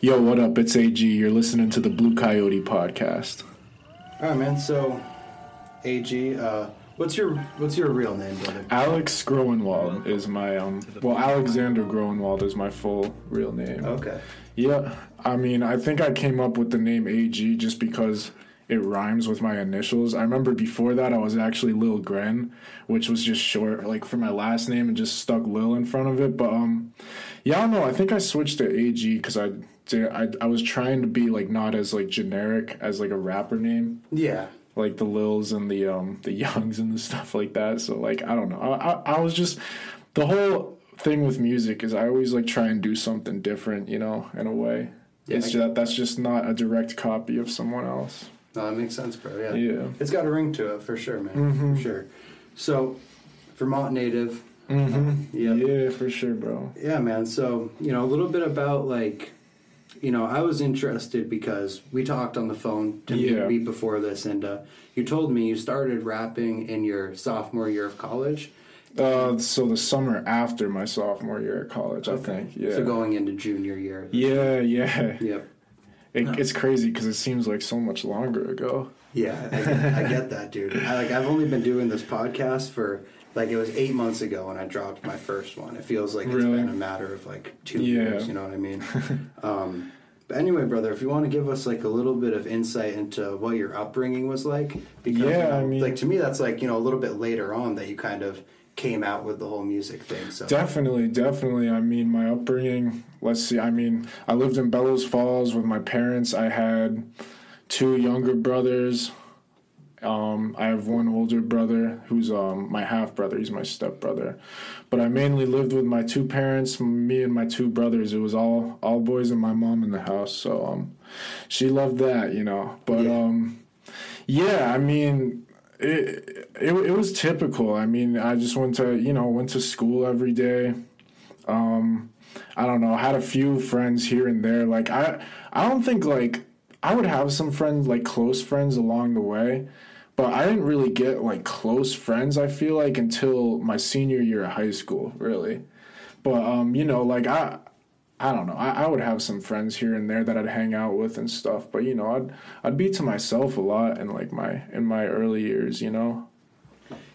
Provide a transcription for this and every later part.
Yo, what up? It's Ayjee. You're listening to the Blue Coyote podcast. All right, man. So, Ayjee, uh, what's your what's your real name, brother? Alex Groenwald is my um. Well, Alexander Groenwald is my full real name. Okay. Yeah, I mean, I think I came up with the name Ayjee just because it rhymes with my initials. I remember before that I was actually Lil Gren, which was just short, like for my last name, and just stuck Lil in front of it. But um, yeah, I don't know. I think I switched to Ayjee because I did. I I was trying to be like not as like generic as like a rapper name. Yeah. Like the Lils and the um the Youngs and the stuff like that. So like I don't know. I I, I was just the whole thing with music is I always like try and do something different, you know, in a way. Yeah, it's just that's just not a direct copy of someone else. No, that makes sense, bro. Yeah. Yeah. It's got a ring to it for sure, man. Mhm. For sure. So, Vermont native. Mm-hmm. Yeah. Yeah, for sure, bro. Yeah, man. So, you know, a little bit about like, you know, I was interested because we talked on the phone to Yeah. meet before this, and uh, you told me you started rapping in your sophomore year of college. Uh, so the summer after my sophomore year at college, I think. Yeah. So going into junior year. yeah, yeah. Yep. It, It's crazy because it seems like so much longer ago. Yeah, I get, I get that, dude. I, like I've only been doing this podcast for like it was eight months ago when I dropped my first one. It feels like it's Really? been a matter of like two Yeah. years. You know what I mean? um, but anyway, brother, if you want to give us like a little bit of insight into what your upbringing was like, because you Yeah, know, I mean- like to me, that's like you know a little bit later on that you kind of came out with the whole music thing. So Definitely, definitely. I mean, my upbringing, let's see, I mean, I lived in Bellows Falls with my parents. I had two younger brothers. Um, I have one older brother who's um, my half brother. He's my step brother. But I mainly lived with my two parents, me and my two brothers. It was all all boys and my mom in the house. So um, she loved that, you know. But Yeah. um, yeah, I mean, it, it it was typical. I mean, I just went to you know went to school every day. Um, I don't know. Had a few friends here and there. Like I I don't think like I would have some friends like close friends along the way, but I didn't really get like close friends. I feel like until my senior year of high school, really. But um, you know, like I. I don't know. I, I would have some friends here and there that I'd hang out with and stuff, but you know, I'd I'd be to myself a lot in like my in my early years, you know.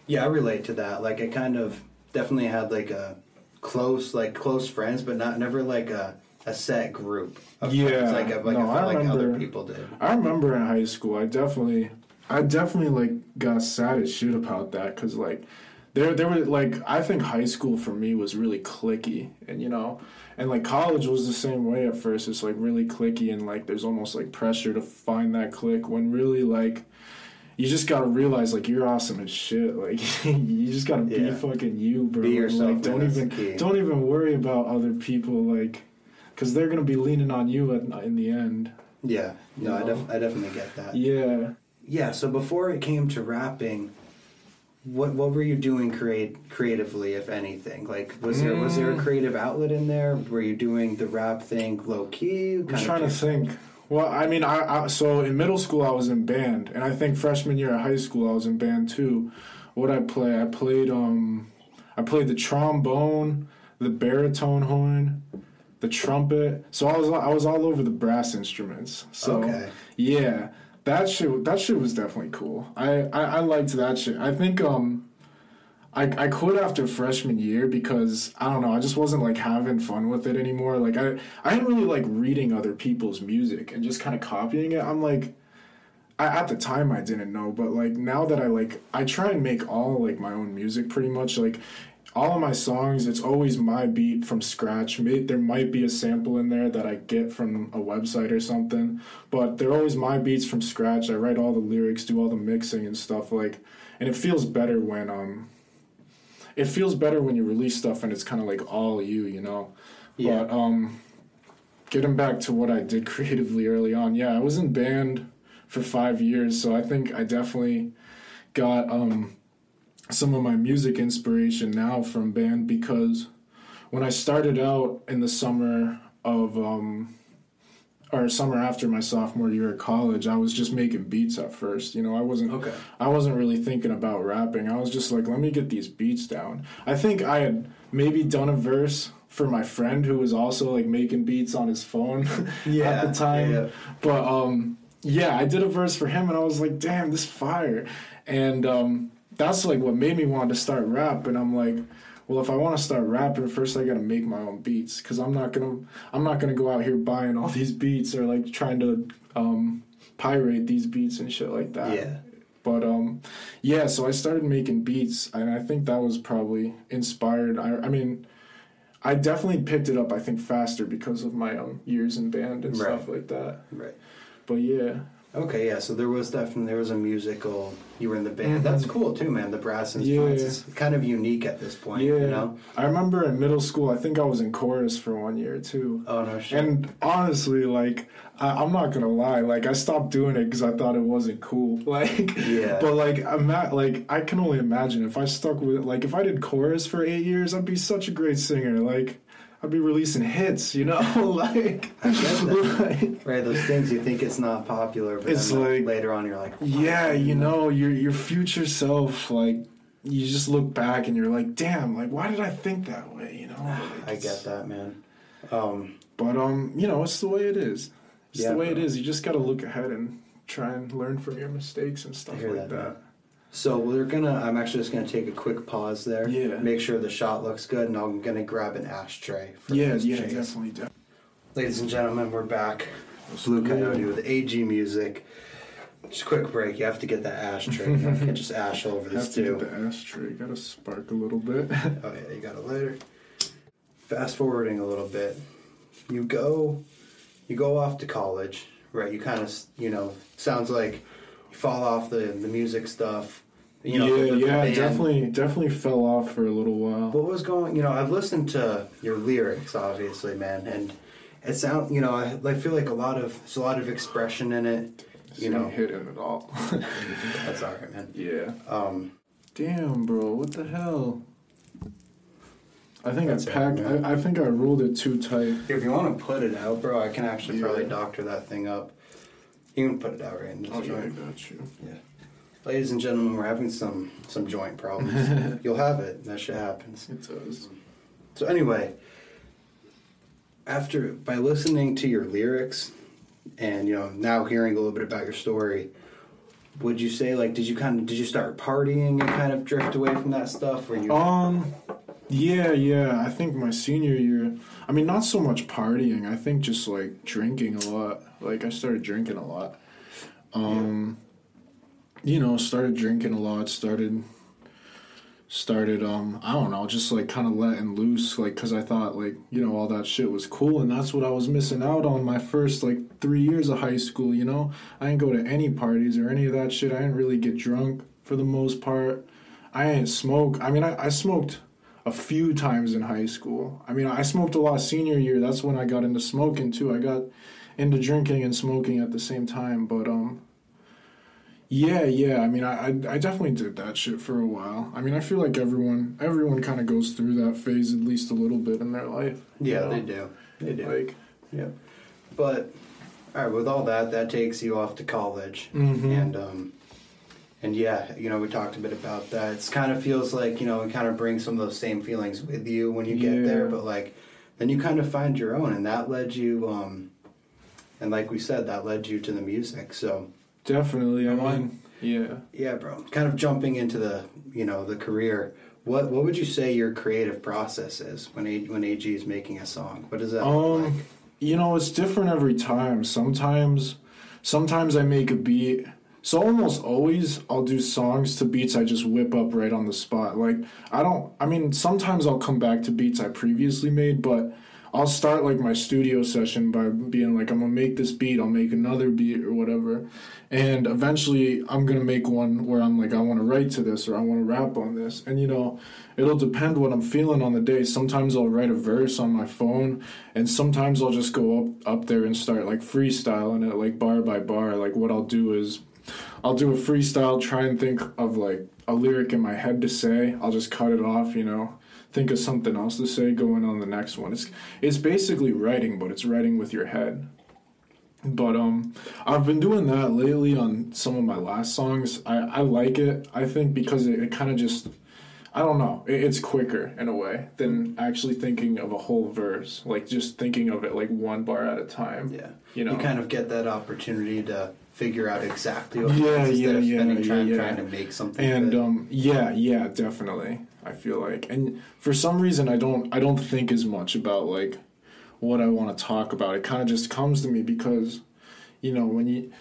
yeah, I relate to that. Like I kind of definitely had like a close like close friends, but not never like a a set group. Of Yeah, friends, like like no, I I like other remember- people did. I remember in high school, I definitely, I definitely like got sad as shit about that because like, there there were like I think high school for me was really clicky and you know, and like college was the same way at first. It's like really clicky and like there's almost like pressure to find that click when really like. You just gotta realize like you're awesome as shit. Like you just gotta be fucking you, bro. Be yourself, Like don't even don't even worry about other people. Like, because they're gonna be leaning on you at, in the end. Yeah, no, I, def- I definitely get that. Yeah. Yeah, so before it came to rapping, what what were you doing create creatively, if anything? Like, was there was Mm. there a creative outlet in there? Were you doing the rap thing low key? I'm trying to think. Well, I mean, I, I so in middle school I was in band, and I think freshman year of high school I was in band too. What I play? I played um, I played the trombone, the baritone horn, the trumpet. So I was I was all over the brass instruments. So Okay. yeah, that shit that shit was definitely cool. I, I I liked that shit. I think um. I, I quit after freshman year because I don't know I just wasn't like having fun with it anymore. Like I I didn't really like reading other people's music and just kind of copying it. I'm like I, at the time I didn't know, but like now that I like I try and make all like my own music pretty much like all of my songs it's always my beat from scratch. May, there might be a sample in there that i get from a website or something but they're always my beats from scratch. I write all the lyrics do all the mixing and stuff like and it feels better when um it feels better when you release stuff and it's kind of like all you you know? Yeah. but um getting back to what i did creatively early on yeah i was in band for five years so i think i definitely got um some of my music inspiration now from band because when I started out in the summer of um or summer after my sophomore year at college, I was just making beats at first. You know, I wasn't Okay. I wasn't really thinking about rapping. I was just like, let me get these beats down. I think I had maybe done a verse for my friend who was also like making beats on his phone Yeah, at the time. yeah. But um, yeah, I did a verse for him, and I was like, "Damn, this fire!" And um, that's like what made me want to start rap. And I'm like, well, if I want to start rapping, first I got to make my own beats because I'm not gonna I'm not gonna go out here buying all these beats or like trying to um, pirate these beats and shit like that. Yeah. But um, yeah, so I started making beats, and I think that was probably inspired. I, I mean, I definitely picked it up. I think faster because of my um years in band and Right. stuff like that. Right. But yeah, Okay, yeah. So there was definitely there was a musical. You were in the band. Mm-hmm. That's cool too, man. The brass instruments Yeah. is kind of unique at this point. yeah. You know. I remember in middle school, I think I was in chorus for one year too. Oh no shit. And honestly, like I, I'm not gonna lie, like I stopped doing it because I thought it wasn't cool. Like, Yeah. But like I'm not like I can only imagine if I stuck with it. like if I did chorus for eight years, I'd be such a great singer. Like I'd be releasing hits, you know, like, I get that. like right. Those things you think it's not popular, but It's then, like- later on you're like, yeah, you know, your your future self, like you just look back and you're like, damn, like why did I think that way, you know? Like, I get that, man. Um, But um, you know, it's the way it is. It's Yeah, the way it bro. is. You just got to look ahead and try and learn from your mistakes and stuff like that, that. So we're gonna. I'm actually just gonna take a quick pause there. Yeah. Make sure the shot looks good, and I'm gonna grab an ashtray. For Yeah, yeah, chase. definitely. definitely. Ladies and gentlemen, we're back. Blue Coyote with Ayjee Music. Just a quick break. You have to get that ashtray. You can't just ash all over this Have to too. get the ashtray. Got to spark a little bit. Oh yeah, you got a lighter. Fast forwarding a little bit, you go, you go off to college, right? You kind of, you know, sounds like you fall off the the music stuff. You know, yeah, yeah, definitely, definitely fell off for a little while. What was going? You know, I've listened to your lyrics, obviously, man, and it sounds. You know, I, I feel like a lot of there's a lot of expression in it. You know, hitting it all. that's all right, man. yeah. Um, Damn, bro, what the hell? I think That's I packed. man. I, I think I rolled it too tight. if you want to put it out, bro, I can actually probably doctor that thing up. You can put it out right in this Okay, joint. got you. Yeah. Ladies and gentlemen, we're having some some joint problems. You'll have it. That shit happens. It does. So anyway, after by listening to your lyrics and you know now hearing a little bit about your story, would you say like did you kind of did you start partying and kind of drift away from that stuff or you Um, yeah, yeah. I think my senior year. I mean, not so much partying. I think just like drinking a lot. Like I started drinking a lot. Um, you know, started drinking a lot. Started, started. Um, I don't know, just like kind of letting loose. Like, cause I thought like you know all that shit was cool, and that's what I was missing out on my first like three years of high school. You know, I didn't go to any parties or any of that shit. I didn't really get drunk for the most part. I didn't smoke. I mean, I, I smoked a few times in high school. I mean, I smoked a lot senior year. That's when I got into smoking too. I got into drinking and smoking at the same time. But um, yeah, yeah. I mean, I I, I definitely did that shit for a while. I mean, I feel like everyone everyone kind of goes through that phase at least a little bit in their life. Yeah, know? they do. They do. Like, Yeah. But all right, with all that, that takes you off to college, Mhm. and um, and yeah, you know, we talked a bit about that. It's kind of feels like you know, it kind of brings some of those same feelings with you when you get there, but like then you kind of find your own, and that led you, um, and like we said, that led you to the music. So definitely. I Am I- mean, yeah. yeah, bro, kind of jumping into the you know the career. What what would you say your creative process is when A, when Ayjee is making a song? What does that look like? Um, you know, it's different every time. Sometimes, sometimes I make a beat. So almost always, I'll do songs to beats I just whip up right on the spot. Like I don't. I mean, sometimes I'll come back to beats I previously made, but I'll start like my studio session by being like, I'm gonna make this beat. I'll make another beat or whatever, and eventually I'm gonna make one where I'm like, I want to write to this or I want to rap on this, and you know, it'll depend what I'm feeling on the day. Sometimes I'll write a verse on my phone, and sometimes I'll just go up up there and start like freestyling it, like bar by bar. Like what I'll do is, I'll do a freestyle, try and think of like a lyric in my head to say. I'll just cut it off, you know. Think of something else to say, going on the next one. It's it's basically writing, but it's writing with your head. But um, I've been doing that lately on some of my last songs. I, I like it. I think because it, it kind of just I don't know. It, it's quicker in a way than actually thinking of a whole verse. Like just thinking of it like one bar at a time. Yeah. You know. You kind of get that opportunity to figure out exactly what Yeah, it is yeah, instead of yeah, spending yeah, time yeah. trying to make something. and um yeah yeah definitely i feel like. And for some reason i don't i don't think as much about like what i want to talk about. It kind of just comes to me because you know when you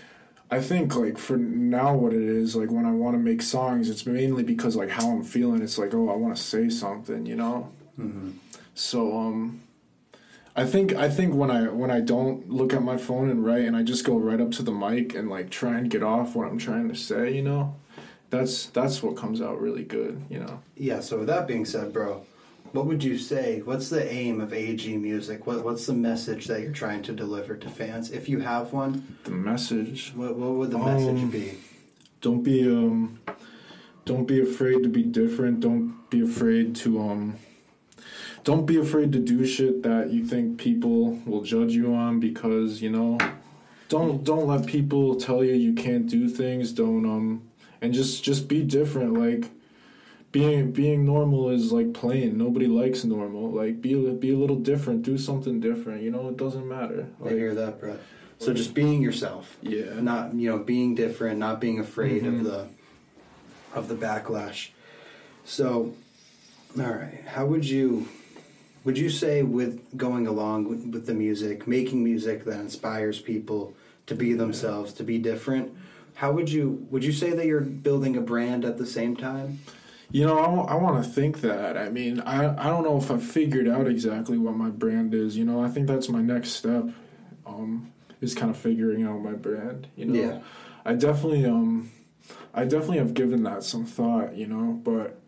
i think like for now what it is like when i want to make songs it's mainly because like how i'm feeling. It's like oh i want to say something you know? Mhm. so um I think I think when I when I don't look at my phone and write and I just go right up to the mic and like try and get off what I'm trying to say, you know, that's that's what comes out really good, you know. Yeah, so with that being said, bro, what would you say? What's the aim of Ayjee Music? What, what's the message that you're trying to deliver to fans? If you have one, The message. what, what would the Um, message be? Don't be um don't be afraid to be different. Don't be afraid to um don't be afraid to do shit that you think people will judge you on because, you know, don't don't let people tell you you can't do things. Don't um and just just be different like being being normal is like plain. Nobody likes normal. Like be a, be a little different. Do something different. You know, it doesn't matter. I hear that, bro. So just being yourself, yeah. not you know being different, not being afraid Mhm. of the of the backlash. So, all right, how would you would you say with going along with, with the music, making music that inspires people to be themselves, to be different? How would you would you say that you're building a brand at the same time? You know, I, want to think that. I mean, I, I don't know if I've figured out exactly what my brand is. You know, I think that's my next step. Um, is kind of figuring out my brand. You know, Yeah. I definitely um, I definitely have given that some thought. You know, but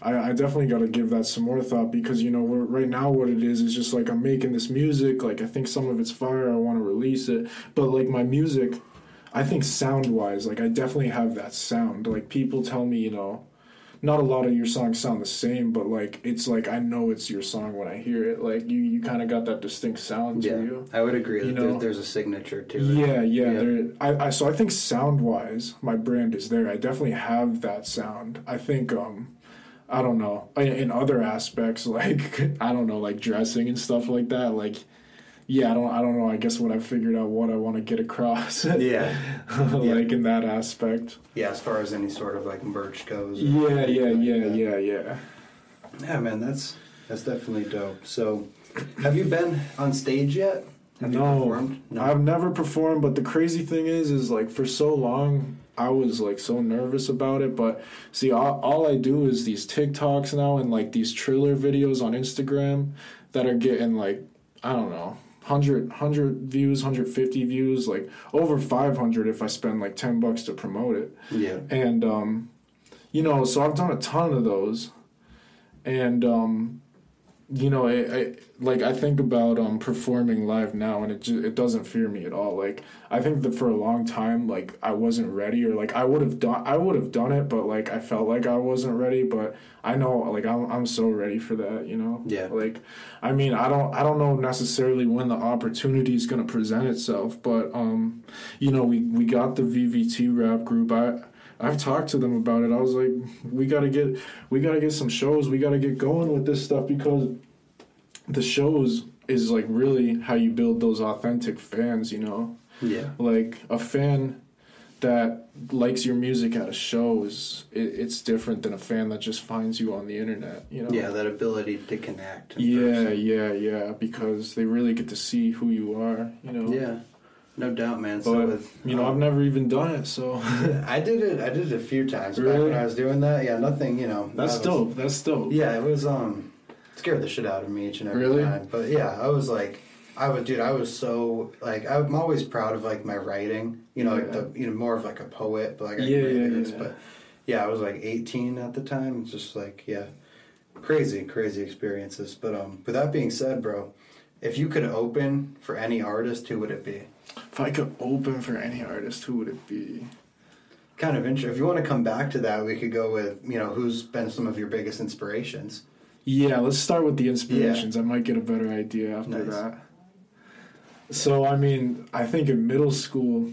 I, I definitely got to give that some more thought because you know right now what it is is just like I'm making this music. Like I think some of it's fire. I want to release it, but like my music, I think sound wise, like I definitely have that sound. Like people tell me, you know, not a lot of your songs sound the same, but like it's like I know it's your song when I hear it. Like you, you kind of got that distinct sound to you. I would agree You know? there's a signature to it. Yeah, yeah. Yeah. There, I, I, so I think sound wise, my brand is there. I definitely have that sound. I think, um, I don't know, in, in other aspects, like I don't know, like dressing and stuff like that. Like, yeah, I don't, I don't know. I guess when I figured out what I want to get across, Yeah. like in that aspect. Yeah, as far as any sort of like merch goes. Yeah, yeah, like yeah, yeah, yeah. Yeah, man, that's that's definitely dope. So, have you been on stage yet? Have you No, performed? No. I've never performed, but the crazy thing is, is like for so long, I was like so nervous about it. But see, all, all I do is these TikToks now and like these trailer videos on Instagram that are getting like, I don't know, 100, 100 views, 150 views, like over 500 if I spend like 10 bucks to promote it. yeah. And, um, you know, so I've done a ton of those. And, um, you know, I, I like I think about um performing live now, and it just, it doesn't fear me at all. Like I think that for a long time, like I wasn't ready, or like I would have done I would have done it, but like I felt like I wasn't ready. But I know, like I'm I'm so ready for that. You know, Yeah. Like I mean, I don't I don't know necessarily when the opportunity is gonna present itself, but um, you know, we we got the VVT rap group. I. I've talked to them about it. I was like, we gotta get, we gotta get some shows. We gotta get going with this stuff because the shows is like really how you build those authentic fans. You know, Yeah. like a fan that likes your music at a show is it, it's different than a fan that just finds you on the internet. You know. Yeah, that ability to connect. Yeah, person. yeah, yeah. Because they really get to see who you are. You know. Yeah. No doubt, man. So But with you know, um, I've never even done it, so I did it. I did it a few times back when I was doing that. Yeah, nothing. You know. that's I was- dope. That's dope. Yeah, it was um scared the shit out of me each and every Really? time. But yeah, I was like I would dude, I was so like I'm always proud of like my writing. You know, like the you know, more of like a poet, but like I Yeah, can yeah, yeah. but yeah, I was like eighteen at the time. It's just like, yeah. Crazy, crazy experiences. But um with that being said, bro, if you could open for any artist, who would it be? If I could open for any artist, who would it be? Kind of interesting. If you want to come back to that, we could go with, you know, who's been some of your biggest inspirations. Yeah, let's start with the inspirations. I might get a better idea after Nice. that. So, I mean, I think in middle school,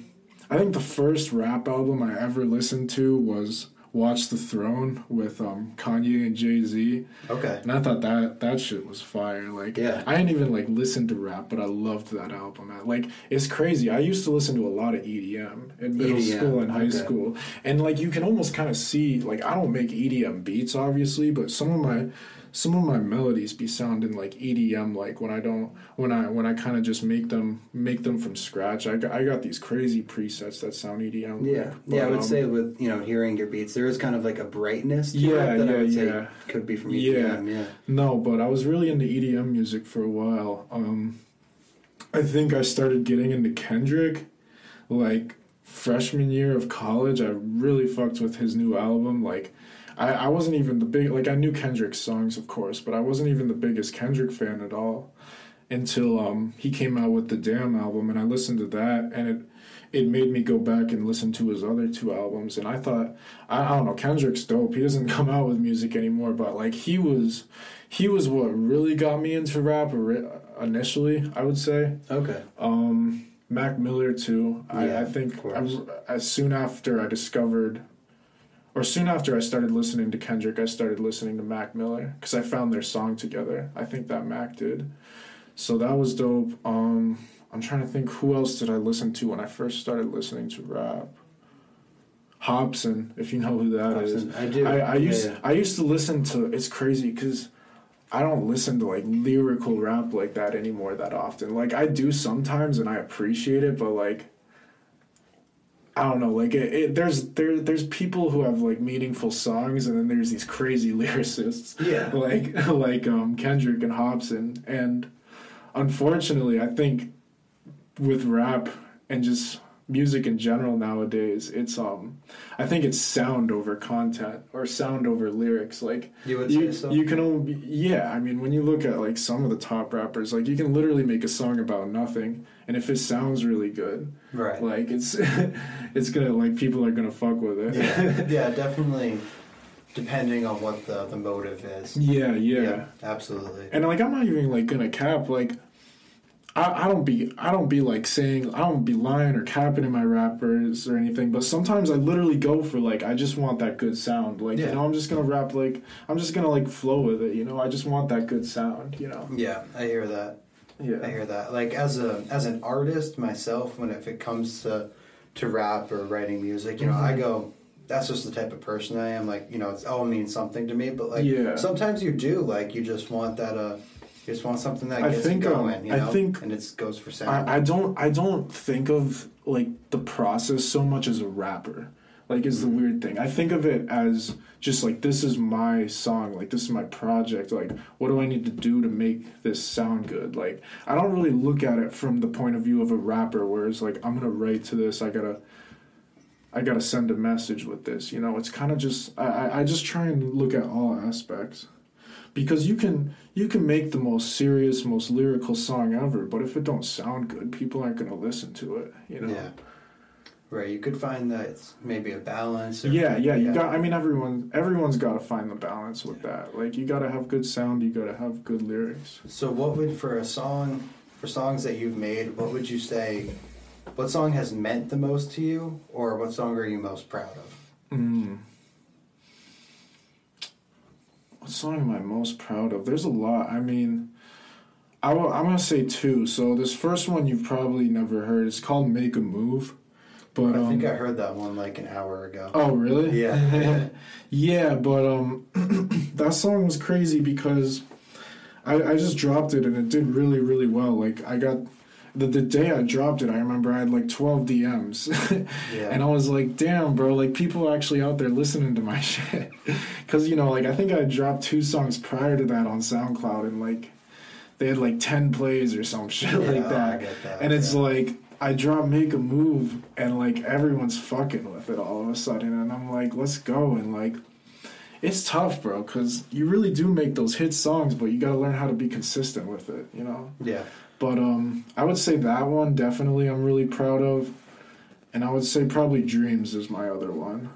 I think the first rap album I ever listened to was Watch the Throne with um, Kanye and Jay Z, Okay. and I thought that that shit was fire. Like, Yeah. I didn't even like listen to rap, but I loved that album. Like, it's crazy. I used to listen to a lot of EDM in middle EDM, school and high okay. school, and like you can almost kind of see. Like, I don't make EDM beats, obviously, but some of my some of my melodies be sounding like EDM like when I don't when I when I kind of just make them make them from scratch. I got, I got these crazy presets that sound EDM. Yeah, like, yeah. I would um, say with you know hearing your beats, there is kind of like a brightness. To Yeah, it that I yeah, would say yeah. Could be from Yeah. EDM. Yeah. No, but I was really into EDM music for a while. Um, I think I started getting into Kendrick like freshman year of college. I really fucked with his new album. Like, I, I wasn't even the big like I knew Kendrick's songs, of course, but I wasn't even the biggest Kendrick fan at all until um, he came out with the Damn album, and I listened to that, and it it made me go back and listen to his other two albums, and I thought I, I don't know Kendrick's dope. He doesn't come out with music anymore, but like he was he was what really got me into rap initially. I would say. Okay. Um, Mac Miller too. I, Yeah, I think. I, as soon after I discovered, or soon after I started listening to Kendrick, I started listening to Mac Miller because I found their song together. I think that Mac did, so that was dope. Um, I'm trying to think who else did I listen to when I first started listening to rap. Hopsin, if you know who that is. Hopsin, I do. I, I Yeah, used yeah. I used to listen to. It's crazy because I don't listen to like lyrical rap like that anymore that often. Like I do sometimes, and I appreciate it, but like I don't know. Like it, it there's there there's people who have like meaningful songs, and then there's these crazy lyricists Yeah. like like um Kendrick and Hopsin, and unfortunately, I think with rap and just music in general nowadays, it's um I think it's sound over content or sound over lyrics. Like You would you, say so. you can only yeah. I mean, when you look at like some of the top rappers, like you can literally make a song about nothing, and if it sounds really good, right. like it's it's gonna like people are gonna fuck with it. yeah. yeah. Definitely. Depending on what the the motive is. yeah, yeah. Absolutely. And like I'm not even like gonna cap like I, I don't be I don't be like saying I don't be lying or capping in my rappers or anything, but sometimes I literally go for like I just want that good sound. Like Yeah. you know, I'm just gonna rap like I'm just gonna like flow with it, you know. I just want that good sound, you know. Yeah, I hear that. Yeah. I hear that. Like as a as an artist myself, when if it comes to to rap or writing music, you know, I Mhm. go. That's just the type of person I am. Like you know, it's all means something to me. But like Yeah. sometimes you do. Like you just want that. Uh, you just want something that I gets think, you um, going. you I think- and it goes for sound. I, I don't I don't think of like the process so much as a rapper. Like is the Mm-hmm. weird thing. I think of it as just like this is my song, like this is my project. Like what do I need to do to make this sound good? Like I don't really look at it from the point of view of a rapper where it's like I'm gonna write to this, I gotta I gotta send a message with this. You know, it's kind of just I I just try and look at all aspects because you can you can make the most serious, most lyrical song ever, but if it don't sound good, people aren't gonna listen to it. You know. Yeah. Right. You could find that it's maybe a balance. Yeah, yeah, you got. I mean, everyone, everyone's got to find the balance with that. Like, you got to have good sound. You got to have good lyrics. So what would for a song for songs that you've made, what would you say what song has meant the most to you or what song are you most proud of? Mm. What song am I most proud of? There's a lot. I mean, I will, I'm gonna say two. So this first one you've probably never heard. It's called "Make a Move," but I um, think I heard that one like an hour ago. Oh, really? Yeah. yeah, but um, that song was crazy because I, I just dropped it and it did really, really well. Like, I got. The, the day I dropped it, I remember I had like 12 DMs. Yeah. And I was like, damn, bro, like people are actually out there listening to my shit. Because, you know, like I think I dropped two songs prior to that on SoundCloud and like they had like 10 plays or some shit Yeah, like that. That, And it's yeah. like, I drop Make a Move and like everyone's fucking with it all of a sudden. And I'm like, let's go. And like, it's tough, bro, because you really do make those hit songs, but you got to learn how to be consistent with it, you know? Yeah. But um, I would say that one definitely I'm really proud of, and I would say probably Dreams is my other one.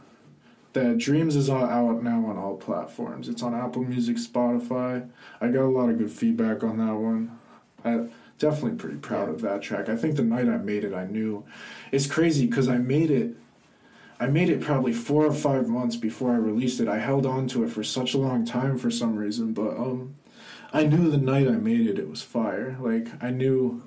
That Dreams is out now on all platforms. It's on Apple Music, Spotify. I got a lot of good feedback on that one. I definitely pretty proud Yeah. of that track. I think the night I made it, I knew. It's crazy because I made it. I made it probably four or five months before I released it. I held on to it for such a long time for some reason, but um, I knew the night I made it, it was fire. Like I knew,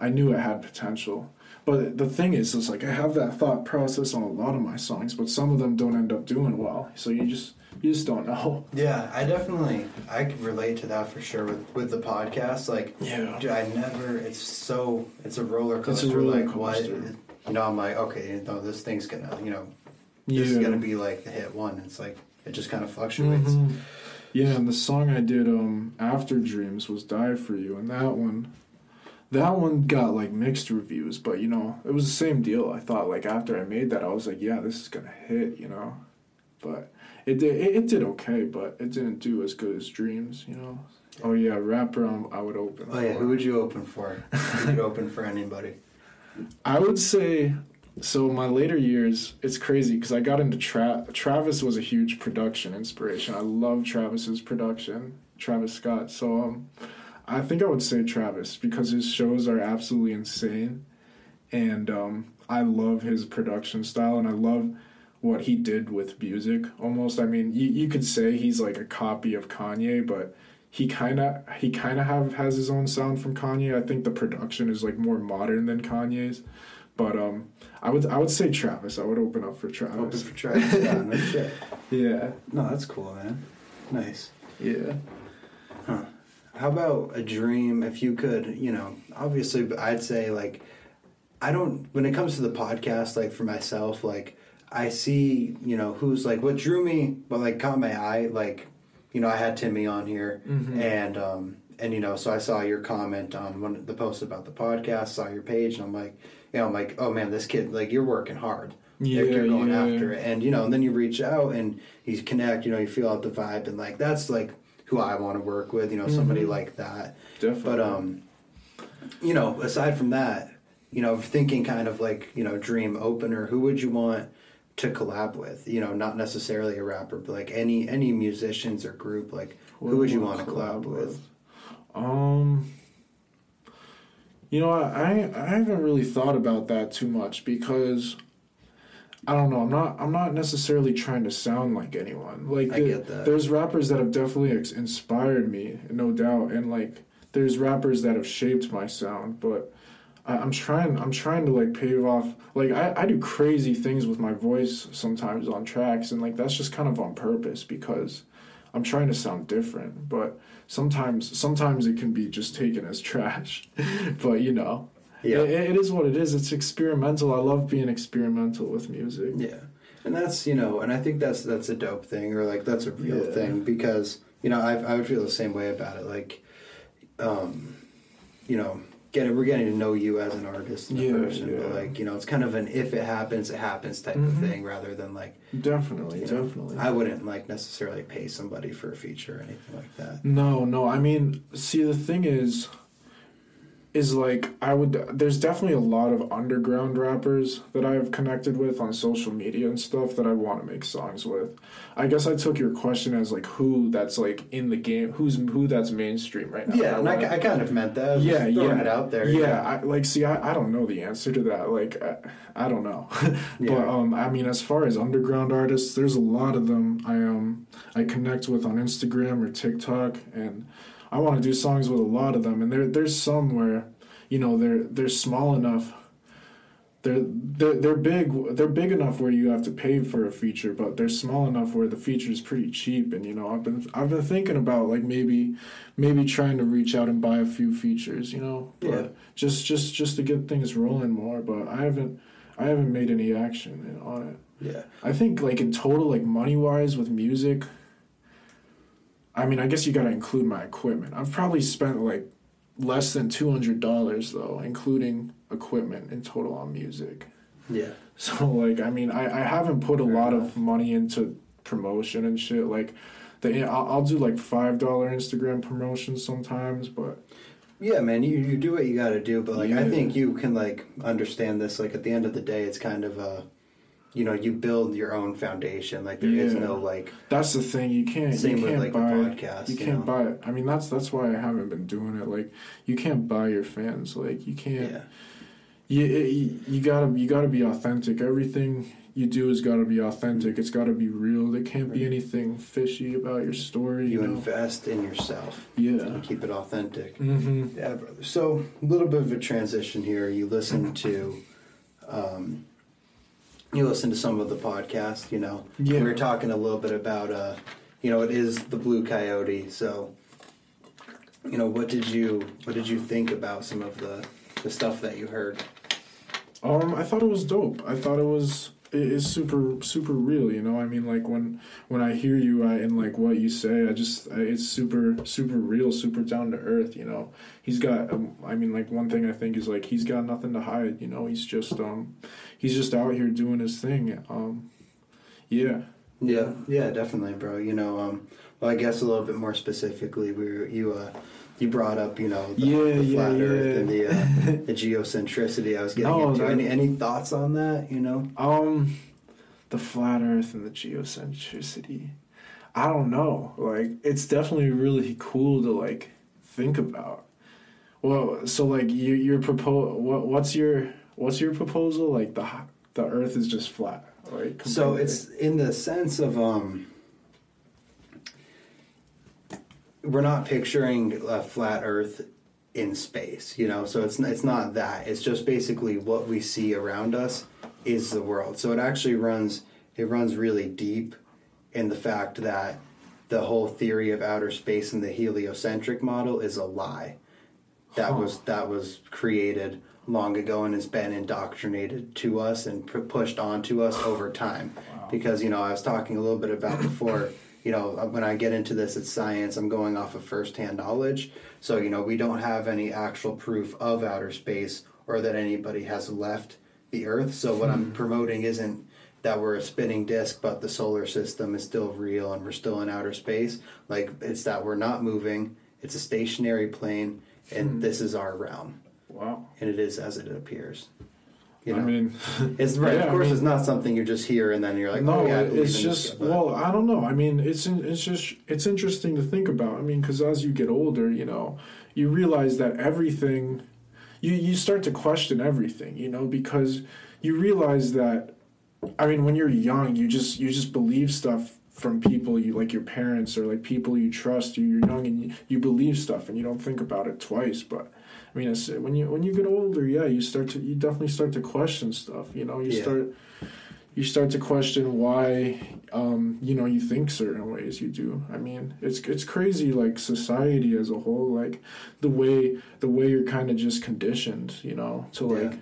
I knew it had potential. But the thing is, it's like I have that thought process on a lot of my songs, but some of them don't end up doing well. So you just you just don't know. Yeah, I definitely I can relate to that for sure with with the podcast. Like, Yeah. dude, I never. It's so it's a roller coaster. It's a roller like what? coaster. You know, I'm like, okay, no, this thing's gonna, you know, this is gonna be like the hit one. It's like it just kind of fluctuates. Mhm. Yeah, and the song I did um after Dreams was Die for You, and that one that one got like mixed reviews, but you know, it was the same deal. I thought like after I made that I was like, yeah, this is gonna hit, you know. But it did it, it did okay, but it didn't do as good as Dreams, you know. Oh yeah, rapper um, I would open. Oh yeah, for. who would you open for? Would open for anybody? I would say so. My later years, it's crazy because I got into Tra- Travis was a huge production inspiration. I love Travis's production, Travis Scott. So um, I think I would say Travis because his shows are absolutely insane, and um, I love his production style, and I love what he did with music. Almost, I mean, you you could say he's like a copy of Kanye, but he kind of he kind of have has his own sound from Kanye. I think the production is like more modern than Kanye's, but um, I would I would say Travis. I would open up for Open Travis. for Travis. yeah, no shit. Yeah, No, that's cool, man. Nice. yeah. Huh. How about a dream if you could, you know, obviously I'd say like I don't when it comes to the podcast like for myself like I see, you know, who's like what drew me but like caught my eye like you know, I had Timmy on here Mhm. and um and you know, so I saw your comment on one the post about the podcast, saw your page and I'm like, you know, I'm like, "Oh man, this kid like you're working hard." Yeah, you're going yeah. after it. And you know, and then you reach out and you connect, you know, you feel out the vibe and like that's like who I want to work with, you know, somebody Mhm. like that. Definitely. But um, you know, aside from that, you know, thinking kind of like you know, dream opener. Who would you want to collab with? You know, not necessarily a rapper, but like any any musicians or group. Like, who would you want to collab with? Um, you know, I I haven't really thought about that too much because I don't know. I'm not I'm not necessarily trying to sound like anyone. Like I the- get that. there's rappers that have definitely ex- inspired me, no doubt, and like there's rappers that have shaped my sound, but. I- I'm trying. I'm trying to like pave off. Like I, I do crazy things with my voice sometimes on tracks, and like that's just kind of on purpose because I'm trying to sound different. But sometimes, sometimes it can be just taken as trash. but you know, Yeah. it, it is what it is. It's experimental. I love being experimental with music. Yeah, and that's you know, and I think that's that's a dope thing, or like that's a real Yeah. thing because you know I I would feel the same way about it. Like, um, you know, getting we're getting to know you as an artist and a Yeah, person, but like you know, it's kind of an if it happens, it happens type of Mhm. thing, rather than like Definitely, you know, definitely. I wouldn't like necessarily pay somebody for a feature or anything like that. No, no. I mean, see, the thing is, is like I would. There's definitely a lot of underground rappers that I have connected with on social media and stuff that I want to make songs with. I guess I took your question as like who that's like in the game, who's who that's mainstream right now. Yeah, and I, I kind of meant that. Yeah, throwing yeah, it out there. Yeah, I, like see, I, I don't know the answer to that. Like, I, I don't know. Yeah. But um, I mean, as far as underground artists, there's a lot of them. I um, I connect with on Instagram or TikTok, and I want to do songs with a lot of them. And there, there's some where, you know, they're they're small enough. They're, they're they're big they're big enough where you have to pay for a feature, but they're small enough where the feature is pretty cheap. And you know, I've been I've been thinking about like maybe maybe trying to reach out and buy a few features. You know, but Yeah. just just just to get things rolling more. But I haven't I haven't made any action on it. yeah. I think like in total, like money wise with music. I mean, I guess you got to include my equipment. I've probably spent like less than two hundred dollars though, including equipment in total on music. Yeah. So like, I mean, I, I haven't put a Fair lot enough. of money into promotion and shit. Like, the I'll, I'll do like five dollar Instagram promotions sometimes, but Yeah, man, you, you do what you got to do, but like I think you can like understand this. Like at the end of the day, it's kind of a, you know, you build your own foundation. Like there is Yeah. no like That's the thing. You can't. Same you with, can't like, the buy. podcast, you you can't know? buy it. I mean, that's that's why I haven't been doing it. Like, you can't buy your fans. Like, you can't. yeah, you, you you gotta you gotta be authentic. Everything you do has got to be authentic. It's got to be real. There can't be anything fishy about your story. You You, know? invest in yourself. Yeah. Keep it authentic. Mm-hmm. Yeah, brother. So a little bit of a transition here. You listen to, um, you listen to some of the podcast. You know, Yeah. we were talking a little bit about, uh, you know, it is the Blue Coyote. So, you know, what did you what did you think about some of the the stuff that you heard? Um, I thought it was dope. I thought it was it is super super real. You know, I mean, like when when I hear you I, and like what you say, I just I, it's super super real, super down to earth. You know, he's got. Um, I mean, like one thing I think is like he's got nothing to hide. You know, he's just um he's just out here doing his thing. Um, yeah. Yeah, yeah, definitely, bro. You know, um, well, I guess a little bit more specifically, we were, you uh, you brought up, you know, the, Yeah, the yeah, flat Earth yeah. and the uh, the geocentricity. I was getting No, into. that- Any any thoughts on that? You know, Um, the flat Earth and the geocentricity. I don't know. Like, it's definitely really cool to like think about. Well, so like you, you're propose what what's your what's your proposal? Like the the Earth is just flat, right? so it's in the sense of um, we're not picturing a flat Earth in space. You know, so it's it's not that. It's just basically what we see around us is the world. So it actually runs it runs really deep in the fact that the whole theory of outer space and the heliocentric model is a lie. That Huh. was that was created long ago and has been indoctrinated to us and pu- pushed onto us over time. Wow. Because you know, I was talking a little bit about before. You know, uh, when I get into this, it's science. I'm going off of firsthand knowledge. So you know, we don't have any actual proof of outer space or that anybody has left the Earth. So what I'm promoting isn't that we're a spinning disk, but the solar system is still real and we're still in outer space. Like it's that we're not moving. It's a stationary plane, and this is our realm, wow. and it is as it appears. You know, I mean, it's right. yeah, of I course, mean- it's not something you just hear and then you're like, no, oh yeah, it's just but- well, I don't know. I mean, it's it's just it's interesting to think about. I mean, because as you get older, you know, you realize that everything, you you start to question everything. You know, because you realize that, I mean, when you're young, you just you just believe stuff from people you like your parents or like people you trust. You're young and you, you believe stuff and you don't think about it twice, but. I mean, it's, when you when you get older, yeah, you start to you definitely start to question stuff. You know, you Yeah. start you start to question why um, you know you think certain ways you do. I mean, it's it's crazy like society as a whole, like the way the way you're kind of just conditioned, you know, to like Yeah.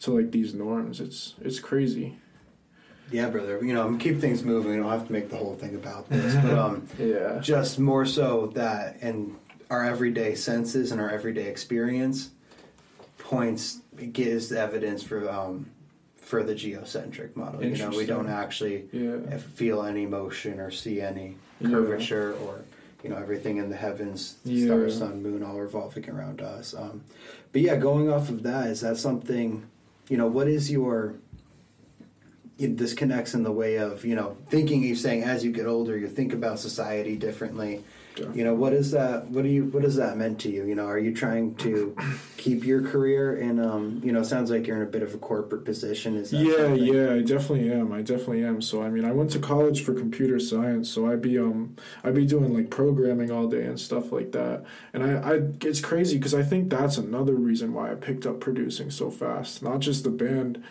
to like these norms. It's it's crazy. yeah, brother. You know, keep things moving. You don't have to make the whole thing about this, but um, Yeah. just more so that in our everyday senses and our everyday experience points gives evidence for um for the geocentric model you know we don't actually Yeah. feel any motion or see any Yeah. curvature or you know everything in the heavens Yeah. stars sun moon all revolving around us um but yeah going off of that is that something you know what is your you- this connects in the way of you know thinking you're saying as you get older you think about society differently you know what is that what do you what does that meant to you you know are you trying to keep your career in um you know it sounds like you're in a bit of a corporate position is that Yeah, something? yeah, I definitely am. I definitely am. So I mean, I went to college for computer science, so I'd be um I'd be doing like programming all day and stuff like that. And I I it's crazy because I think that's another reason why I picked up producing so fast. Not just the band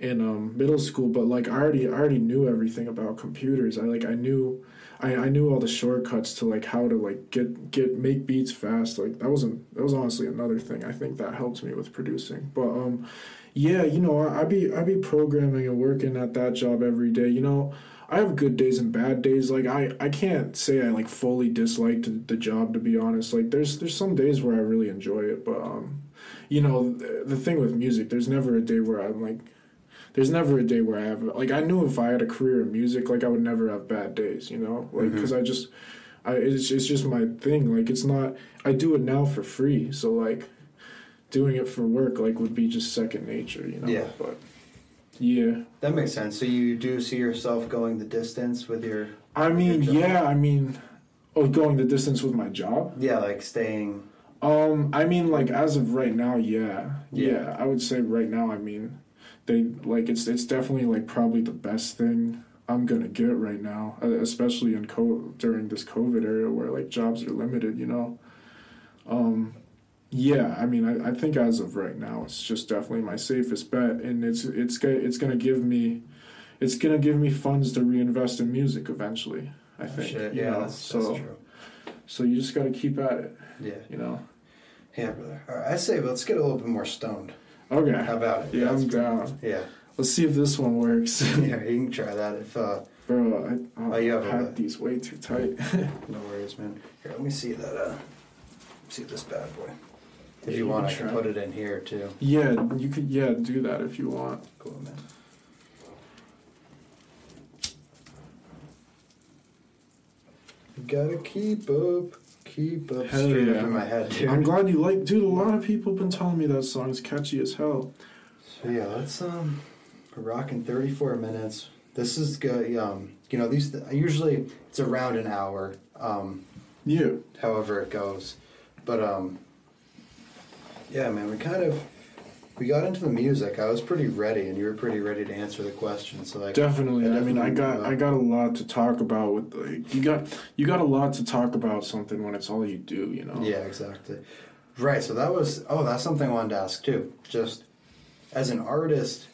in um middle school, but like I already I already knew everything about computers. I like I knew I, I knew all the shortcuts to like how to like get get make beats fast. Like that wasn't that was honestly another thing I think that helped me with producing. But um yeah, you know, I, I be I be programming and working at that job every day. You know, I have good days and bad days. Like I, I can't say I like fully disliked the job to be honest. Like there's there's some days where I really enjoy it, but um, you know, the, the thing with music, there's never a day where I'm like, there's never a day where I have like I knew if I had a career in music, like I would never have bad days. You know, like because I just. I, it's, it's just my thing. Like it's not. I do it now for free. So like, doing it for work like would be just second nature. You know. Yeah. But yeah. that makes sense so you do see yourself going the distance with your I mean, Your yeah. I mean, oh, going the distance with my job. yeah like staying Um, I mean, like as of right now, yeah, Yeah. yeah. I would say right now, I mean, they like it's it's definitely like probably the best thing I'm gonna get right now, uh, especially in co during this COVID era where like jobs are limited. You know, um, yeah. I mean, I, I think as of right now, it's just definitely my safest bet, and it's it's go- it's gonna give me, it's gonna give me funds to reinvest in music eventually. I think. Shit, you yeah, that's, so that's true. so you just gotta keep at it. Yeah, You know. yeah, brother. All right, I say let's get a little bit more stoned. Okay. How about it? Yeah, That's I'm pretty- down. Yeah, Let's see if this one works. yeah, you can try that if uh, Bro, I, oh, Oh, you have I a- had these way too tight. no worries, man. Here, let me see that. Uh, see this bad boy. If Yeah, you want, I can put it in here too. yeah, you could yeah do that if you want. Cool, man. You gotta keep up, keep up. Hell straight up in my head, dude. I'm glad you like, dude. A lot of people have been telling me that song's catchy as hell. So yeah, let's um, we're rocking 34 minutes. This is good. Um, you know, these usually it's around an hour. Um, Yeah, however it goes, but um, yeah, man, we kind of we got into the music. I was pretty ready, and you were pretty ready to answer the question. So like, definitely. I mean, I got I got a lot to talk about with like you got you got a lot to talk about something when it's all you do. You know. Yeah, exactly. Right. So that was oh, that's something I wanted to ask too. Just as an artist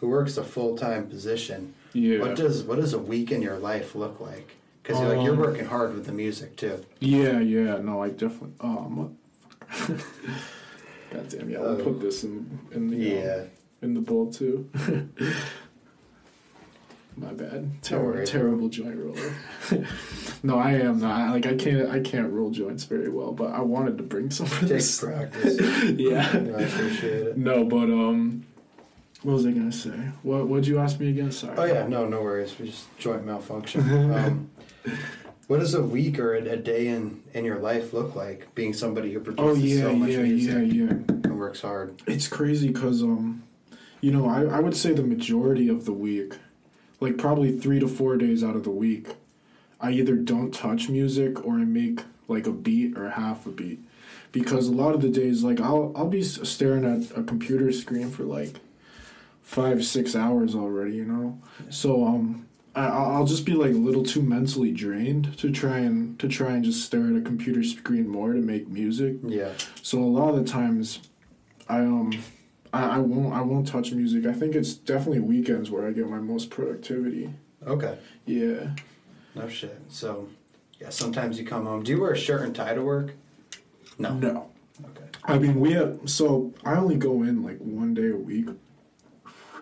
who works a full time position, Yeah. what does what does a week in your life look like? Because you're like you're Um, working hard with the music too. Yeah, yeah, no, I definitely. Oh, God damn, yeah, I'll Oh. put this in in the uh, Yeah. in the bowl too. My bad. Ter- terrible joint roller. no, I am not. Like I can't. I can't roll joints very well. But I wanted to bring some for this. practice. yeah. No, I appreciate it. No, but um, what was I gonna say? What What'd you ask me again? Sorry. Oh yeah, no, no worries. We just joint malfunction. um, what does a week or a, a day in in your life look like? Being somebody who produces Oh yeah, so much yeah, music yeah, yeah. and works hard. It's crazy because um, you know, I I would say the majority of the week, like probably three to four days out of the week, I either don't touch music or I make like a beat or half a beat, because a lot of the days like I'll I'll be staring at a computer screen for like five six hours already, you know. So um. I, I'll I'll just be like a little too mentally drained to try and to try and just stare at a computer screen more to make music. Yeah. So a lot of the times, I um, I, I won't I won't touch music. I think it's definitely weekends where I get my most productivity. Okay. Yeah. No shit. So, yeah. Sometimes you come home. Do you wear a shirt and tie to work? No. No. Okay. I mean we have so I only go in like one day a week.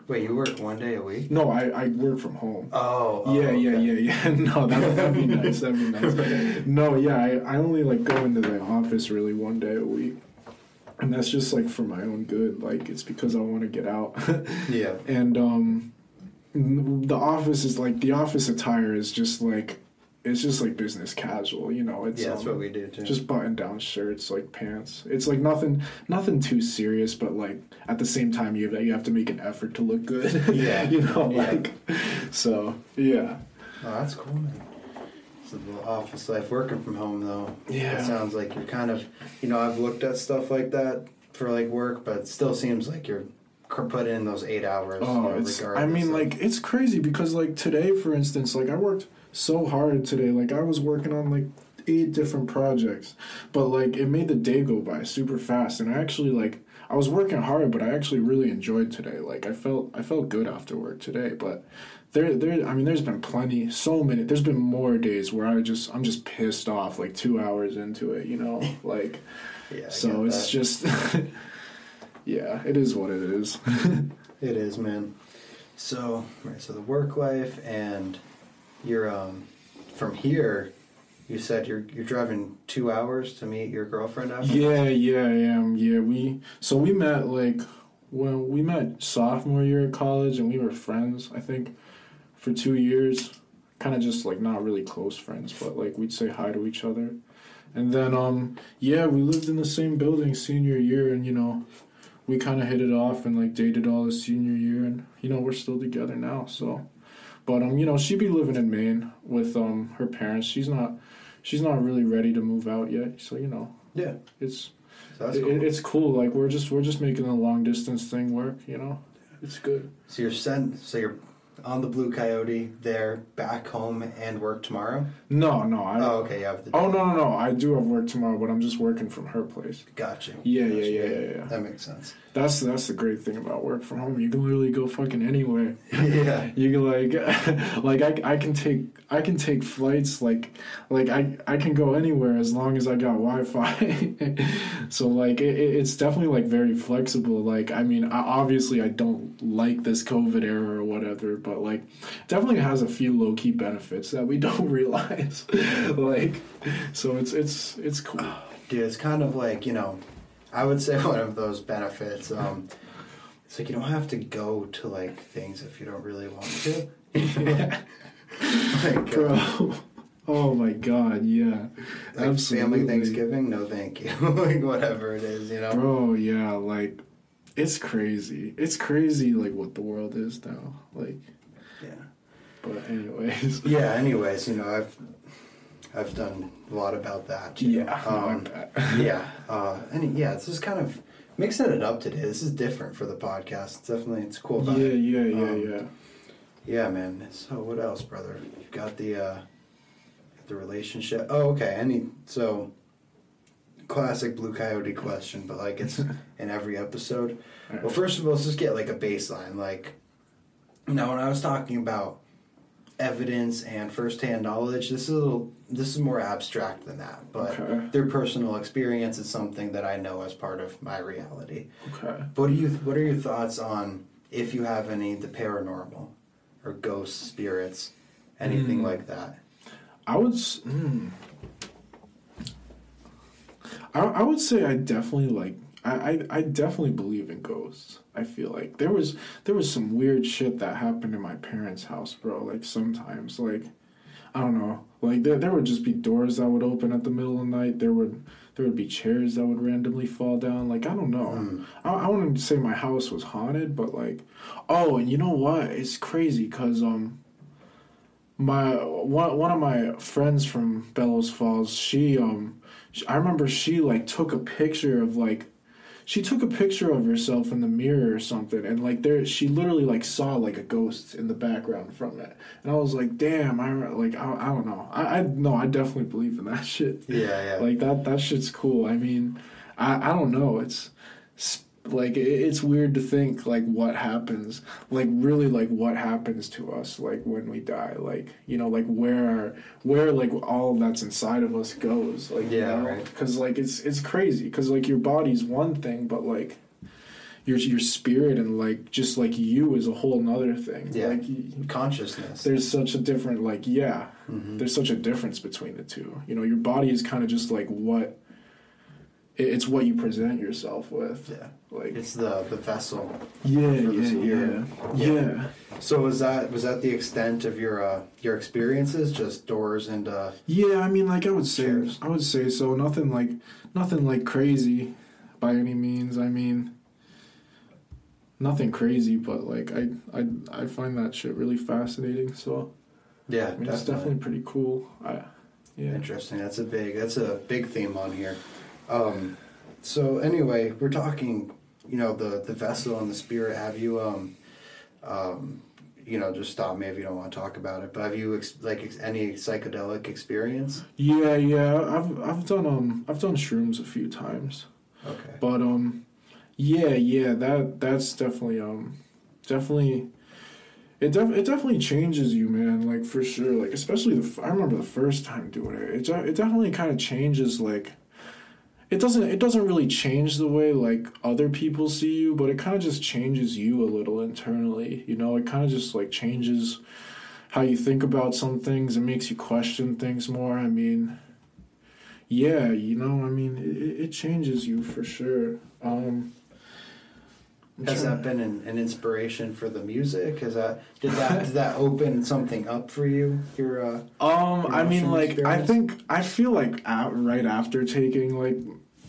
Wait, you work one day a week? No, I I work from home. Oh. oh, yeah, yeah, okay. yeah, yeah. No, that that'd be nice. That'd be nice. No, yeah, I, I only like go into the office really one day a week, and that's just like for my own good. Like it's because I want to get out. Yeah. and um the office is like the office attire is just like it's just like business casual you know it's Yeah, that's um, what we do too. just button down shirts like pants it's like nothing nothing too serious but like at the same time you have you have to make an effort to look good Yeah. you know Yeah. like so yeah Oh, that's cool, man. So the office life, working from home though. Yeah. It sounds like you're kind of, you know, I've looked at stuff like that for like work, but it still seems like you're cr- put in those eight hours. you Oh, know, it's. I mean, of- like it's crazy because like today, for instance, like I worked so hard today. Like I was working on like eight different projects, but like it made the day go by super fast. And I actually like I was working hard, but I actually really enjoyed today. Like I felt I felt good after work today. But there there I mean, there's been plenty, so many. There's been more days where I just I'm just pissed off like two hours into it. You know, like yeah, I so it's just. Yeah, it is what it is. It is, man. So, right, so the work life and you're um from here. You said you're you're driving two hours to meet your girlfriend after. Yeah, yeah, am. Yeah, we so we met like when we met sophomore year at college, and we were friends. I think for two years, kind of just like not really close friends, but like we'd say hi to each other. And then um yeah, we lived in the same building senior year, and you know we kind of hit it off and like dated all the senior year, and you know we're still together now. So, but um you know she'd be living in Maine with um her parents. She's not she's not really ready to move out yet. So you know Yeah. it's So it- cool. it's cool. Like we're just we're just making the long distance thing work. You know, it's good. So you're sent. So you're on the Blue Coyote. There, back home and work tomorrow. No, no. I, oh, okay. You have the. Oh no, no, no! I do have work tomorrow, but I'm just working from her place. Gotcha. Yeah, Gotcha. yeah, yeah, yeah, yeah. That makes sense. That's that's the great thing about work from home. You can literally go fucking anywhere. yeah. You can like, like I, I can take I can take flights like like I I can go anywhere as long as I got Wi-Fi. so like it, it- it's definitely like very flexible. Like I mean, I, obviously I don't like this COVID era or whatever, but like definitely has a few low key benefits that we don't realize. like so it's it's it's cool. Dude, it's kind of like, you know, I would say one of those benefits. Um, it's like you don't have to go to like things if you don't really want to. like, uh, Bro. Oh my god, yeah. like Absolutely. family Thanksgiving, no thank you. like whatever it is, you know. Bro, yeah, like it's crazy. It's crazy like what the world is now. Like Yeah. but anyways. Yeah. Anyways, you know, I've I've done a lot about that. know. Yeah. Um, yeah. Uh, and yeah, it's just kind of mixing it up today. This is different for the podcast. It's definitely it's cool. yeah, vibe. yeah, yeah, Um, yeah. Yeah, man. So what else, brother? You've got the uh the relationship. Oh, okay. Any so classic Blue Coyote question, but like it's in every episode. Well, first of all, let's just get like a baseline. Like, now when I was talking about evidence and firsthand knowledge, this is a little, this is more abstract than that. But Okay. their personal experience is something that I know as part of my reality. Okay. What do you? What are your thoughts on if you have any the paranormal, or ghosts, spirits, anything Mm. like that? I would mm. I, I would say I definitely like I, I, I definitely believe in ghosts. I feel like there was there was some weird shit that happened in my parents' house, bro. Like sometimes, like I don't know, like there there would just be doors that would open at the middle of the night. There would there would be chairs that would randomly fall down. Like I don't know. Mm. I, I wouldn't say my house was haunted, but like, oh, and you know what? It's crazy because um, my one one of my friends from Bellows Falls, she um, she, I remember she like took a picture of like, she took a picture of herself in the mirror or something, and like there, she literally like saw like a ghost in the background from it, and I was like, damn, I like I, I don't know, I I no, I definitely believe in that shit. Yeah, yeah. Like that that shit's cool. I mean, I I don't know. It's s- like it's weird to think like what happens, like really like what happens to us like when we die. Like you know like where where like all that's inside of us goes. Like Yeah, you know? right. Because like it's it's crazy. Because like your body's one thing, but like. Your, your spirit and like just like you is a whole nother thing. Yeah. Like Consciousness. there's such a different like yeah Mhm. there's such a difference between the two you know your body is kind of just like what it's what you present yourself with Yeah. Like It's the the vessel. yeah yeah yeah Yeah. yeah So was that was that the extent of your uh, your experiences? Just doors and uh, yeah i mean like i would say Chairs. i would say so nothing like nothing like crazy by any means i mean nothing crazy but like i i, I find that shit really fascinating so yeah, I mean, it's definitely pretty cool i yeah Interesting. That's a big. That's a big theme on here. Um, so anyway, we're talking. You know the the vessel and the spirit. Have you um, um, you know, just stop me if you don't want to talk about it. But have you ex- like ex- any psychedelic experience? Yeah, yeah. I've I've done um I've done shrooms a few times. Okay. But um yeah, yeah, that that's definitely um definitely it def- it definitely changes you, man, like for sure. Like especially the f- I remember the first time doing it. It de- it definitely kind of changes like it doesn't it doesn't really change the way like other people see you, but it kind of just changes you a little internally. You know, it kind of just like changes how you think about some things. It makes you question things more. I mean, yeah, you know, I mean, it, it changes you for sure. Um, Has that been an, an inspiration for the music? Has that did that did that open something up for you? Your uh, Um, Your I mean, like, I think I feel like at, right after taking like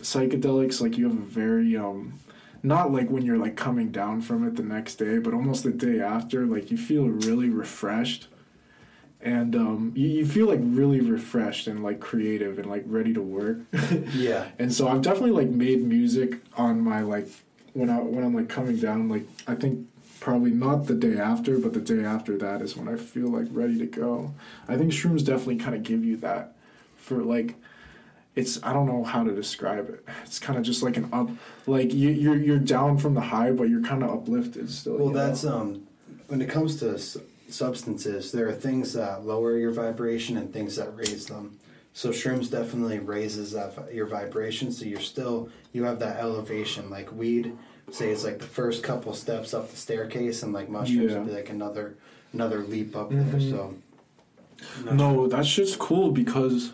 psychedelics, like you have a very um, not like when you're like coming down from it the next day, but almost the day after, like you feel really refreshed, and um, you, you feel like really refreshed and like creative and like ready to work. Yeah. and so I've definitely like made music on my like when I when I'm like coming down. Like I think probably not the day after, but the day after that is when I feel like ready to go. I think shrooms definitely kind of give you that for like it's I don't know how to describe it. It's kind of just like an up, like you you're you're down from the high, but you're kind of uplifted still. Well, you know? that's um, when it comes to s- substances, there are things that lower your vibration and things that raise them. So shrooms definitely raises that vi- your vibration, so you're still you have that elevation. Like weed, say it's like the first couple steps up the staircase, and like mushrooms Yeah. would be like another another leap up there. Mhm. So No, that's just cool because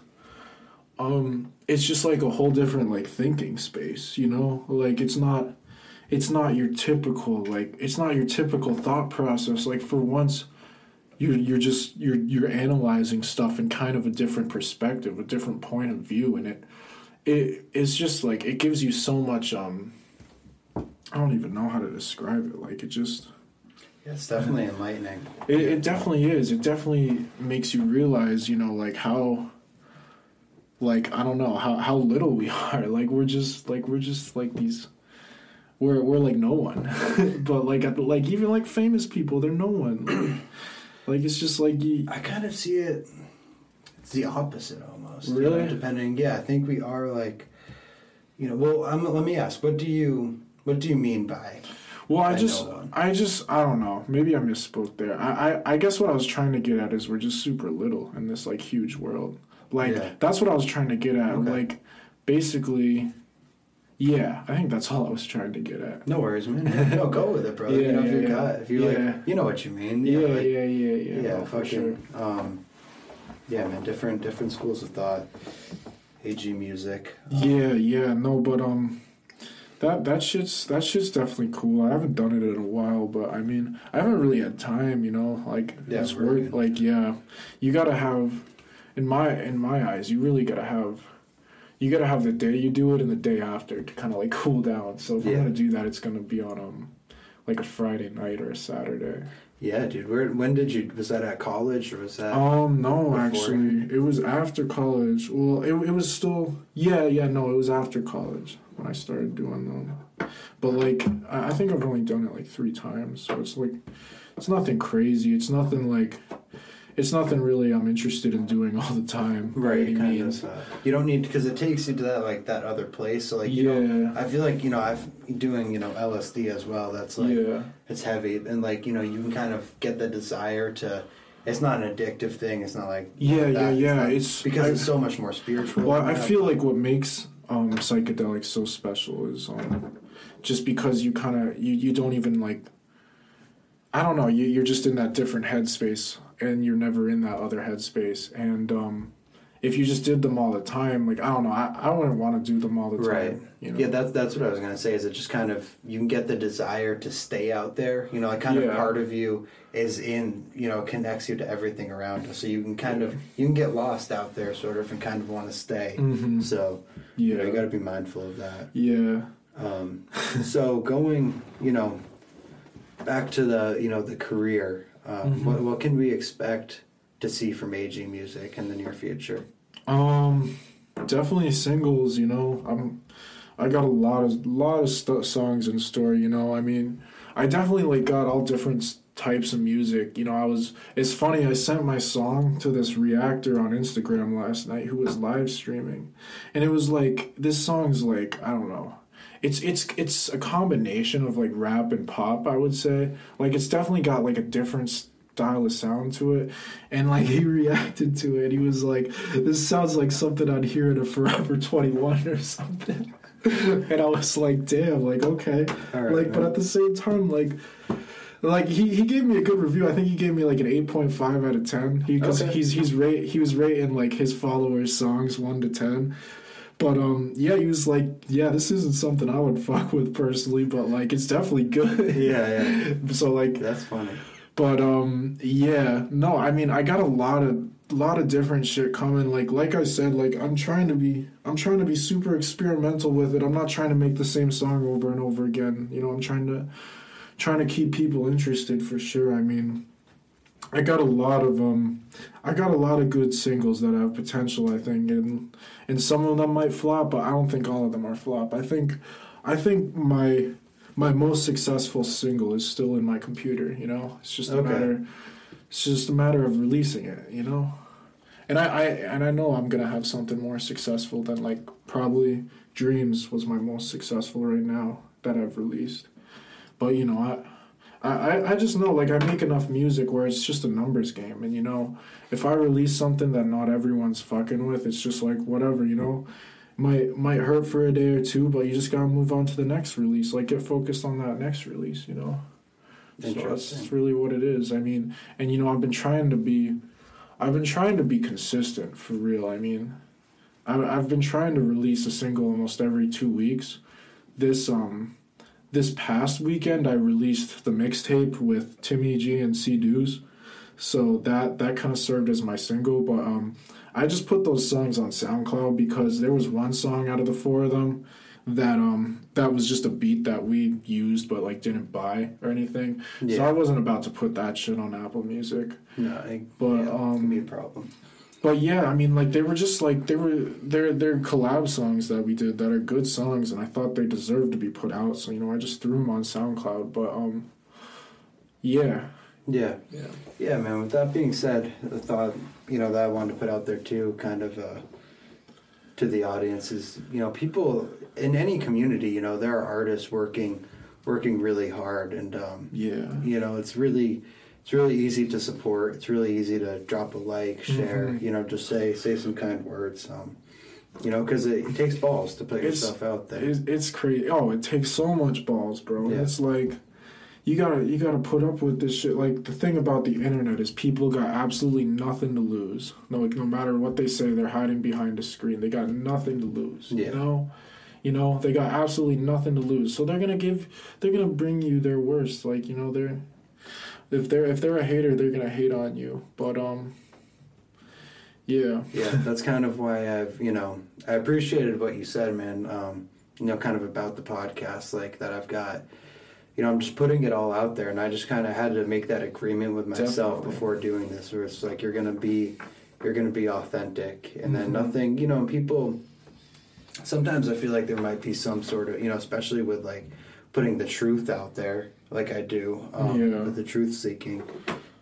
um it's just like a whole different like thinking space, you know? Like it's not it's not your typical like it's not your typical thought process. Like for once you're you're just you're you're analyzing stuff in kind of a different perspective, a different point of view and it it it's just like it gives you so much um I don't even know how to describe it. Like it just yeah, it's definitely enlightening. it, it definitely is. It definitely makes you realize, you know, like how, like I don't know how how little we are. Like we're just like we're just like these. We're we're like no one, but like like even like famous people, they're no one. like it's just like you. I kind of see it. It's the opposite almost. you Really? know, depending, yeah, I think we are like, you know. Well, um, let me ask. What do you What do you mean by? Well, I I just. I just I don't know. Maybe I misspoke there. I, I I guess what I was trying to get at is we're just super little in this like huge world. Like Yeah. that's what I was trying to get at. Okay. Like basically, yeah. I think that's all I was trying to get at. No worries, man. no, go with it, bro. you Yeah, know, if you yeah. got, if you Yeah. like, you know what you mean. Yeah, like, yeah, yeah, yeah. yeah, no, for fucking, sure. um, yeah, man. Different, different schools of thought. Ayjee music. um, Yeah, yeah. No, but um, that that shit's that shit's definitely cool. I haven't done it in a while, but I mean, I haven't really had time. You know, like Yeah, it's work. Like yeah, you gotta have, in my in my eyes, you really gotta have. You gotta have the day you do it and the day after to kind of like cool down. So if Yeah. I'm gonna do that, it's gonna be on um, like a Friday night or a Saturday. Yeah, dude. Where? When did you? Was that at college or was that? Um, no, before? actually, it was after college. Well, it it was still yeah, yeah. No, it was after college when I started doing them. But like, I I think I've only done it like three times, so it's like, it's nothing crazy. It's nothing like, it's nothing really I'm interested in doing all the time. right, kind means. of. Uh, you don't need because it takes you to that like that other place. So like, you know, yeah, I feel like you know I've doing you know LSD as well. That's like yeah, it's heavy and like you know you can kind of get the desire to. It's not an addictive thing. It's not like yeah, yeah, yeah. not- It's because I- it's so much more spiritual. Well, I that. feel like what makes um, psychedelics so special is um, just because you kind of you, you don't even like I don't know you you're just in that different headspace and you're never in that other headspace and um, if you just did them all the time like I don't know I, I wouldn't want to do them all the time Right. you know Yeah, that's that's what I was gonna say. Is it just kind of you can get the desire to stay out there? You know, like kind Yeah. of part of you is in. You know, connects you to everything around. So you can kind of you can get lost out there, sort of, and kind of want to stay. Mhm. So you know, you got to be mindful of that. yeah Um, so going, you know, back to the you know the career. Um, Mhm. what, what can we expect to see from Ayjee Music in the near future? Um, definitely singles. You know, I'm. I got a lot of lot of st- songs in store. You know, I mean, I definitely like got all different types of music. You know, I was. It's funny. I sent my song to this reactor on Instagram last night who was live streaming, and it was like this song's like I don't know. It's it's it's a combination of like rap and pop. I would say like it's definitely got like a different style of sound to it, and like he reacted to it. He was like, "This sounds like something I'd hear in a Forever Twenty One or something." and I was like, "Damn, like okay." Right, like, but at the same time, like. Like he, he gave me a good review. I think he gave me like an eight point five out of ten. Because Okay. he's he's rate he was rating like his followers' songs one to ten. But um yeah, he was like, yeah, this isn't something I would fuck with personally, but like it's definitely good. Yeah, yeah, so like that's funny. but um yeah, no, I mean I got a lot of lot of different shit coming. Like like I said, like I'm trying to be I'm trying to be super experimental with it. I'm not trying to make the same song over and over again. You know, I'm trying to trying to keep people interested for sure. I mean I got a lot of um, I got a lot of good singles that have potential. I think, and and some of them might flop, but I don't think all of them are flop. I think, I think my my most successful single is still in my computer. You know, it's just a Okay. matter. It's just a matter of releasing it. You know, and I, I and I know I'm gonna have something more successful than like probably Dreams was my most successful right now that I've released. But you know, I. I, I just know like I make enough music where it's just a numbers game and you know if I release something that not everyone's fucking with it's just like whatever you know? Might might hurt for a day or two but you just gotta move on to the next release like get focused on that next release you know? So that's really what it is. I mean and you know I've been trying to be I've been trying to be consistent for real I mean I, I've been trying to release a single almost every two weeks. This um this past weekend I released the mixtape with Timmy G and C Dews. So that that kind of served as my single, but um I just put those songs on SoundCloud because there was one song out of the four of them that um that was just a beat that we used but like didn't buy or anything. So I wasn't about to put that shit on Apple Music. No, I, But, yeah, um, be a problem. But yeah, I mean, like they were just like they were they're they're collab songs that we did that are good songs, and I thought they deserved to be put out. So you know, I just threw them on SoundCloud. But um, yeah, Yeah, yeah, yeah, man. With that being said, the thought you know that I wanted to put out there too, kind of uh, to the audience is you know people in any community, you know, there are artists working working really hard, and um, yeah, you know it's really it's really easy to support. It's really easy to drop a like, share, Mhm. you know, just say say some kind words. Um, you know, because it, it takes balls to put It's- yourself out there. it's, it's crazy. Oh, it takes so much balls, bro. Yeah. It's like you gotta you gotta put up with this shit. Like the thing about the internet is people got absolutely nothing to lose. No, like no matter what they say, they're hiding behind a screen. They got nothing to lose. Yeah. You know, you know they got absolutely nothing to lose. So they're gonna give. They're gonna bring you their worst. Like you know they're. If they're if they're a hater, they're gonna hate on you. But um, yeah, yeah, that's kind of why I've, you know, I appreciated what you said, man. Um, you know, kind of about the podcast, like that I've got. You know, I'm just putting it all out there, and I just kind of had to make that agreement with myself Definitely. before doing this, where it's like you're gonna be, you're gonna be authentic, and then Mhm. nothing. You know, people. Sometimes I feel like there might be some sort of, you know, especially with like putting the truth out there, like I do, um, Yeah. with the truth seeking.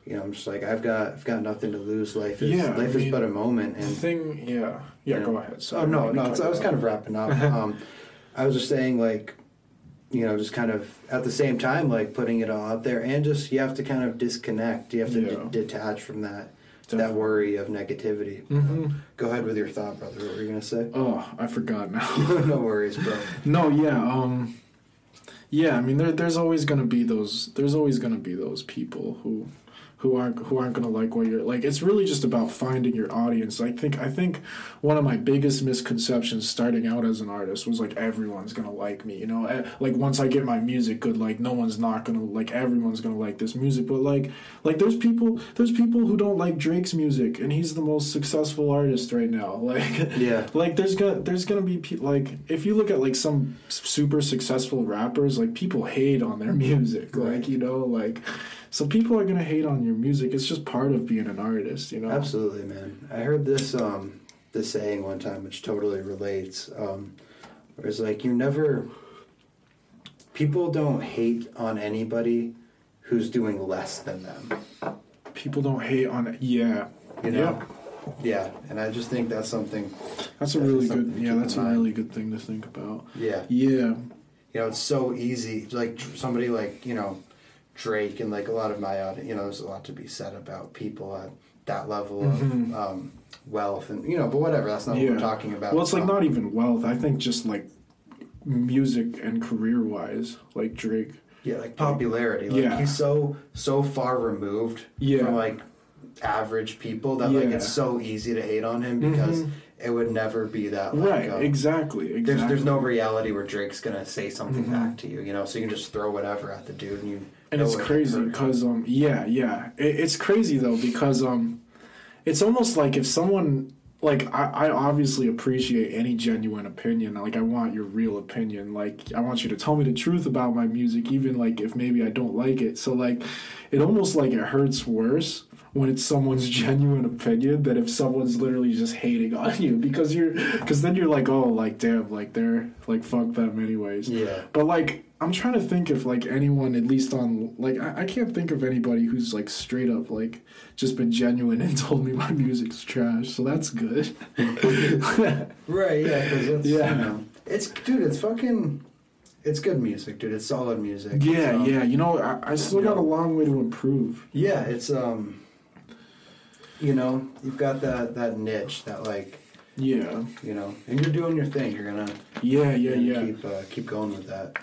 You know, I'm just like I've got, I've got nothing to lose. Life is, Yeah, I life mean, is but a moment, the and thing, yeah, yeah. you Go know. ahead. Oh no, no. I was kind of wrapping up. um, I was just saying, like, you know, just kind of at the same time, like putting it all out there, and just you have to kind of disconnect. You have to Yeah. d- detach from that that worry of negativity. hmm Go ahead with your thought, brother. What were you gonna say? Oh, I forgot now. no worries, bro. no, yeah, um, yeah. I mean, there, there's always gonna be those. There's always gonna be those people who, who aren't who aren't gonna like what you're like. It's really just about finding your audience. I think I think one of my biggest misconceptions starting out as an artist was like everyone's gonna like me. You know, Eh, like once I get my music good, like no one's not gonna like everyone's gonna like this music. But like like there's people there's people who don't like Drake's music, and he's the most successful artist right now. Like Yeah. like there's gonna there's gonna be pe- like if you look at like some super successful rappers like people hate on their music like you know like so people are gonna hate on your music it's just part of being an artist you know Absolutely, man. I heard this um this saying one time, which totally relates. Um, where it's like you never. People don't hate on anybody who's doing less than them. people don't hate on yeah You know. Yeah, yeah. and I just think that's something. that's a really good yeah that's a mind. really good thing to think about Yeah, yeah you know, it's so easy. Like somebody like you know, Drake and like a lot of my audience. You know, there's a lot to be said about people at that level of um, wealth, and you know, but whatever. That's not what we're talking about. well it's like Um, not even wealth i think just like music and career wise like drake Yeah, like popularity. Like Yeah. he's so so far removed Yeah. from like average people that like it's so easy to hate on him because Mhm. it would never be that. Like, right um, exactly exactly There's there's no reality where Drake's gonna say something Mhm. back to you, you know. So you can just throw whatever at the dude, and you. And it's crazy because um yeah yeah. It, it's crazy though because um it's almost like if someone like I, I obviously appreciate any genuine opinion. Like i want your real opinion. Like i want you to tell me the truth about my music even like if maybe i don't like it. So like it almost like it hurts worse when it's someone's genuine opinion than if someone's literally just hating on you because you're because then you're like oh like damn like they're like fuck them anyways Yeah. but like i'm trying to think if like anyone at least on like I, I can't think of anybody who's like straight up like just been genuine and told me my music's trash so that's good Right, yeah, Yeah. you know, it's dude, it's fucking, it's good music, dude. It's solid music. yeah yeah you know I, I still got a long way to improve yeah. It's um, you know, you've got that that niche that like yeah you know, and you're doing your thing. You're gonna yeah yeah gonna yeah keep uh, keep going with that.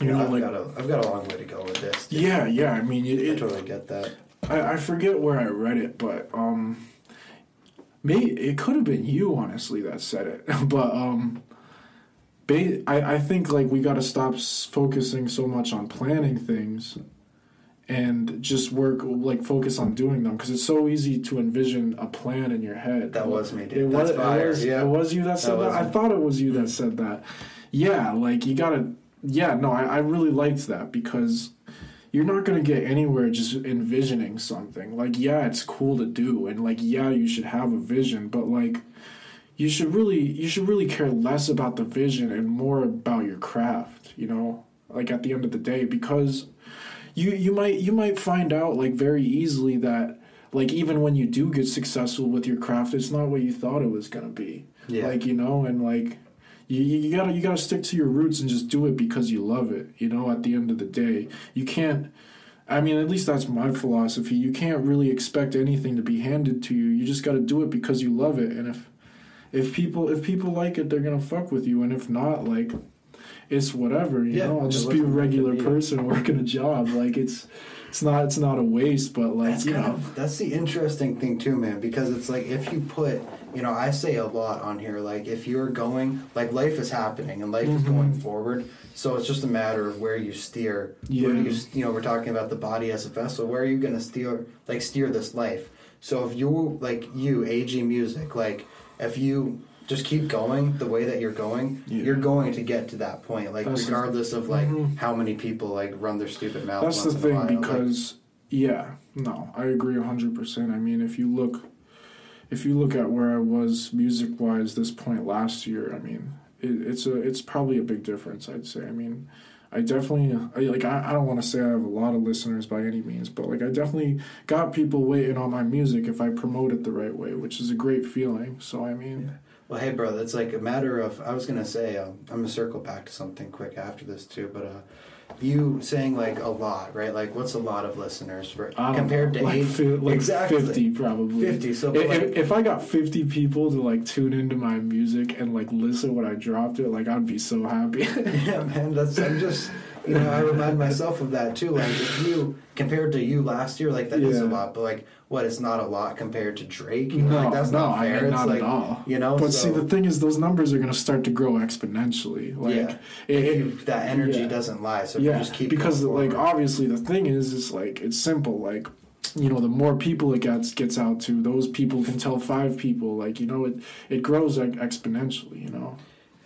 you know I've like got a I've got a long way to go with this. yeah yeah i mean it, I totally get that. I, I forget where I read it, but um, may it could have been you honestly that said it, but um, ba- I I think like we got to stop s- focusing so much on planning things, and just work like focus on doing them because it's so easy to envision a plan in your head. That was me, It dude. was, That's fire. it was, yeah. it was you that said that. was I thought it was you that said that. Yeah, like you gotta. Yeah, no, I, I really liked that because you're not gonna get anywhere just envisioning something. Like, yeah, it's cool to do, and like, yeah, you should have a vision, but like, you should really, you should really care less about the vision and more about your craft. You know, like at the end of the day, because you you might you might find out like very easily that like even when you do get successful with your craft, it's not what you thought it was gonna be. Yeah. Like you know, and like you, you gotta you gotta stick to your roots and just do it because you love it. You know, at the end of the day, you can't. I mean, at least that's my philosophy. You can't really expect anything to be handed to you. You just got to do it because you love it. And if if people if people like it, they're gonna fuck with you. And if not, like it's whatever. You Yeah, know, I'll just be a wasn't meant to regular be. person working a job. Like it's it's not it's not a waste, but like That's you know. of that's the interesting thing too, man. Because it's like if you put, you know, I say a lot on here. Like if you're going, like life is happening and life is Mm-hmm. going forward. So it's just a matter of where you steer. Where Yeah. you, you know, we're talking about the body as a vessel. Where are you going to steer, like steer this life? So if you like you, Ayjee Music, like if you just keep going the way that you're going, Yeah. you're going to get to that point. Like That's the- regardless of like Mhm. how many people like run their stupid mouth. That's the once in a thing while. Like, because yeah, no, I agree hundred percent. I mean, if you look, if you look at where I was music wise this point last year, I mean, it, it's a it's probably a big difference. I'd say. I mean, I definitely I, like I, I don't want to say I have a lot of listeners by any means, but like I definitely got people waiting on my music if I promote it the right way, which is a great feeling. So I mean, Well, hey, bro, it's like a matter of. I was gonna say, um, I'm gonna circle back to something quick after this too, but uh, you saying like a lot, right? Like, what's a lot of listeners right? Compared know, to like, eight? fi- like exactly. fifty probably. 50, so, if, like- if I got fifty people to like tune into my music and like listen when I dropped it, like I'd be so happy. Yeah, man, that's. I'm just. You know, I remind myself of that too. Like, if you compared to you last year, like that is a lot. But like, what? It's not a lot compared to Drake. You know, no, like, that's no, not I fair. mean, it's not like, at all. You know, But so, see, the thing is, those numbers are gonna start to grow exponentially. Like, Yeah. it, you, that energy yeah. doesn't lie. So yeah, you just keep because going like obviously the thing is, is like it's simple. Like, you know, the more people it gets gets out to, those people can tell five people. Like, you know, it it grows like exponentially. You know.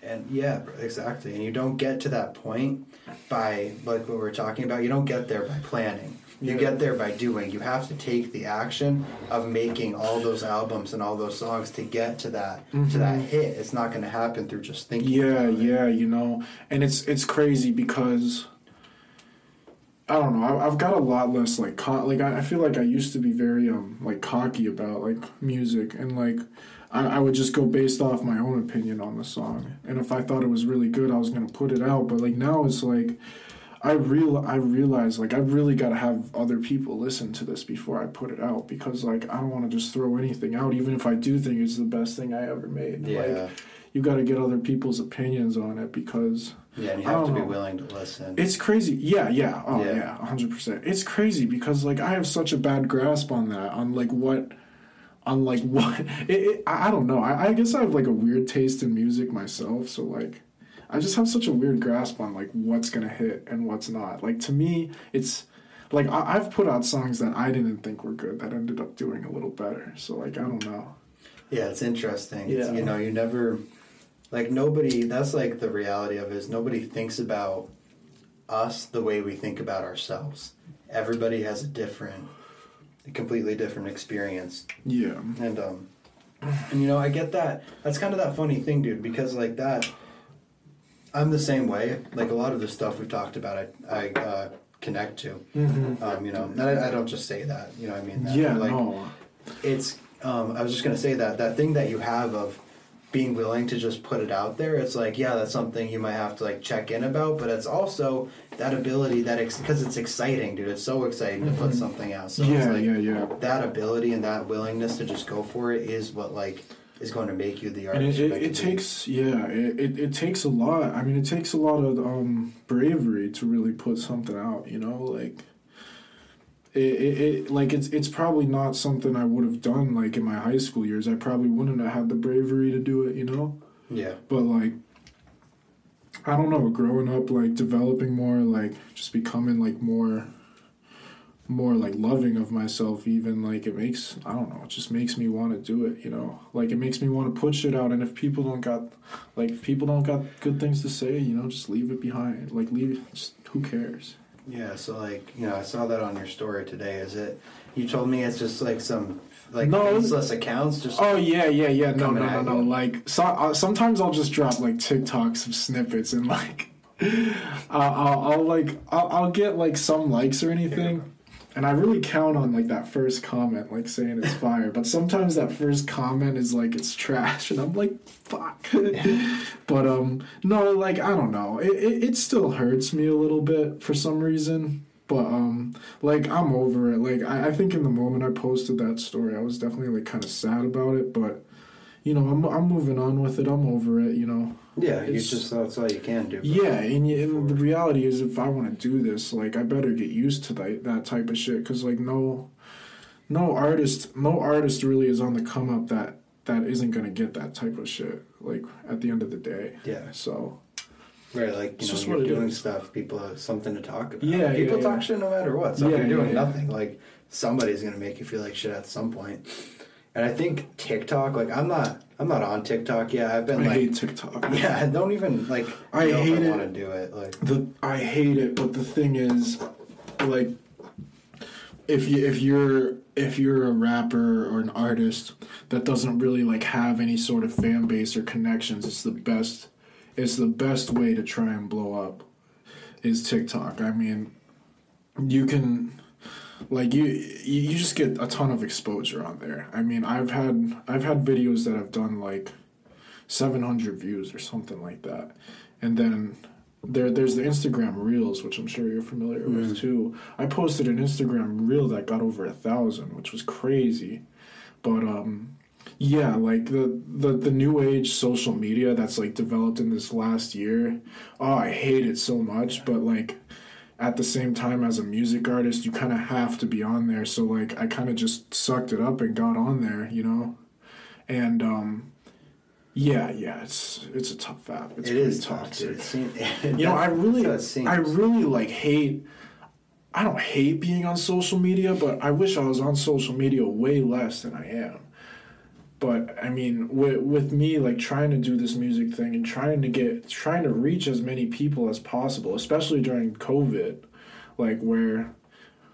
And yeah, exactly. And you don't get to that point by like what we're talking about. You don't get there by planning. You Yeah. get there by doing. You have to take the action of making all those albums and all those songs to get to that to that hit. It's not going to happen through just thinking. Mm-hmm. Yeah, yeah, you know, and it's it's crazy because I don't know. I, I've got a lot less like co- like I, I feel like I used to be very um like cocky about like music and like I, I would just go based off my own opinion on the song and if I thought it was really good I was gonna put it out. But like now it's like I real I realize like I really got to have other people listen to this before I put it out because like I don't want to just throw anything out even if I do think it's the best thing I ever made. Yeah. Like you got to get other people's opinions on it because Yeah, and you have to be know. willing to listen. it's crazy. Yeah, yeah. Oh, Yeah. yeah, hundred percent. It's crazy because like I have such a bad grasp on that, on like what, on like what. It, it, I, I don't know. I, I guess I have like a weird taste in music myself, so like, I just have such a weird grasp on like what's gonna hit and what's not. Like to me, it's like I, I've put out songs that I didn't think were good that ended up doing a little better. So like I don't know. Yeah, it's interesting. It's- Yeah. you know, you never like nobody. That's like the reality of it is nobody thinks about us the way we think about ourselves. Everybody has a different a completely different experience. Yeah. And um and you know, I get that. That's kind of that funny thing, dude, because like that I'm the same way. Like a lot of the stuff we've talked about I I uh connect to. Mm-hmm. Um, you know, I, I don't just say that, you know what I mean? That, Yeah. like no. it's um, I was just gonna say that that thing that you have of being willing to just put it out there. It's like yeah, that's something you might have to like check in about, but it's also that ability that because it's exciting, dude. It's so exciting to put something out. So it's Mm-hmm. yeah. like, yeah. Yeah. that ability and that willingness to just go for it is what like is going to make you the And artist. it, it, it takes yeah it, it, it takes a lot i mean it takes a lot of um bravery to really put something out you know like it, it, it like it's it's probably not something i would have done like in my high school years. I probably wouldn't have had the bravery to do it you know? Yeah, but like i don't know growing up like developing more like just becoming like more more like loving of myself even like it makes i don't know it just makes me want to do it you know? Like it makes me want to put shit out and if people don't got like if people don't got good things to say you know just leave it behind like leave it just who cares yeah. So like you know, I saw that on your story today. Is it? You told me it's just like some like No, faceless accounts. Just oh yeah yeah yeah no no no no you. like so, uh, sometimes i'll just drop like tiktoks of snippets and like uh, I'll, I'll like I'll, I'll get like some likes or anything and I really count on like that first comment, like saying it's fire. But sometimes that first comment is like it's trash, and I'm like, fuck. but um, no, like I don't know. It, it it still hurts me a little bit for some reason. But um, like I'm over it. Like I, I think in the moment I posted that story, I was definitely like kind of sad about it. But you know, I'm I'm moving on with it. I'm over it. You know. yeah, you it's- just that's all you can do. Yeah, and, y- and the reality is, if I want to do this, like, I better get used to that that type of shit. Cause like, no, no artist, no artist really is on the come up that that isn't gonna get that type of shit. Like at the end of the day. Yeah. So Right, like you know, just you're doing is. stuff. People have something to talk about. Yeah, people yeah, talk yeah. shit no matter what. So Yeah, if you're doing yeah. nothing, like somebody's gonna make you feel like shit at some point. And I think TikTok, like I'm not, I'm not on TikTok yet. I've been I like, hate TikTok. yeah, I don't even like. I know hate if I it. want to do it. Like, the I hate it, but the thing is, like, if you if you're if you're a rapper or an artist that doesn't really like have any sort of fan base or connections, it's the best. It's the best way to try and blow up. Is TikTok? I mean, you can like you you just get a ton of exposure on there. I mean, I've had I've had videos that have done like 700 views or something like that. And then there there's the Instagram Reels, which I'm sure you're familiar with too. I posted an Instagram Reel that got over a thousand, which was crazy. But um yeah, like the, the the new age social media that's like developed in this last year. Oh, I hate it so much, but like at the same time as a music artist, you kind of have to be on there. So like I kind of just sucked it up and got on there, you know. And um yeah, yeah, it's it's a tough app. It's it tough, toxic. dude. It You know, I really, That's what it seems. I really like hate. I don't hate being on social media, but I wish I was on social media way less than I am. But I mean, with with me like trying to do this music thing and trying to get trying to reach as many people as possible, especially during COVID, like where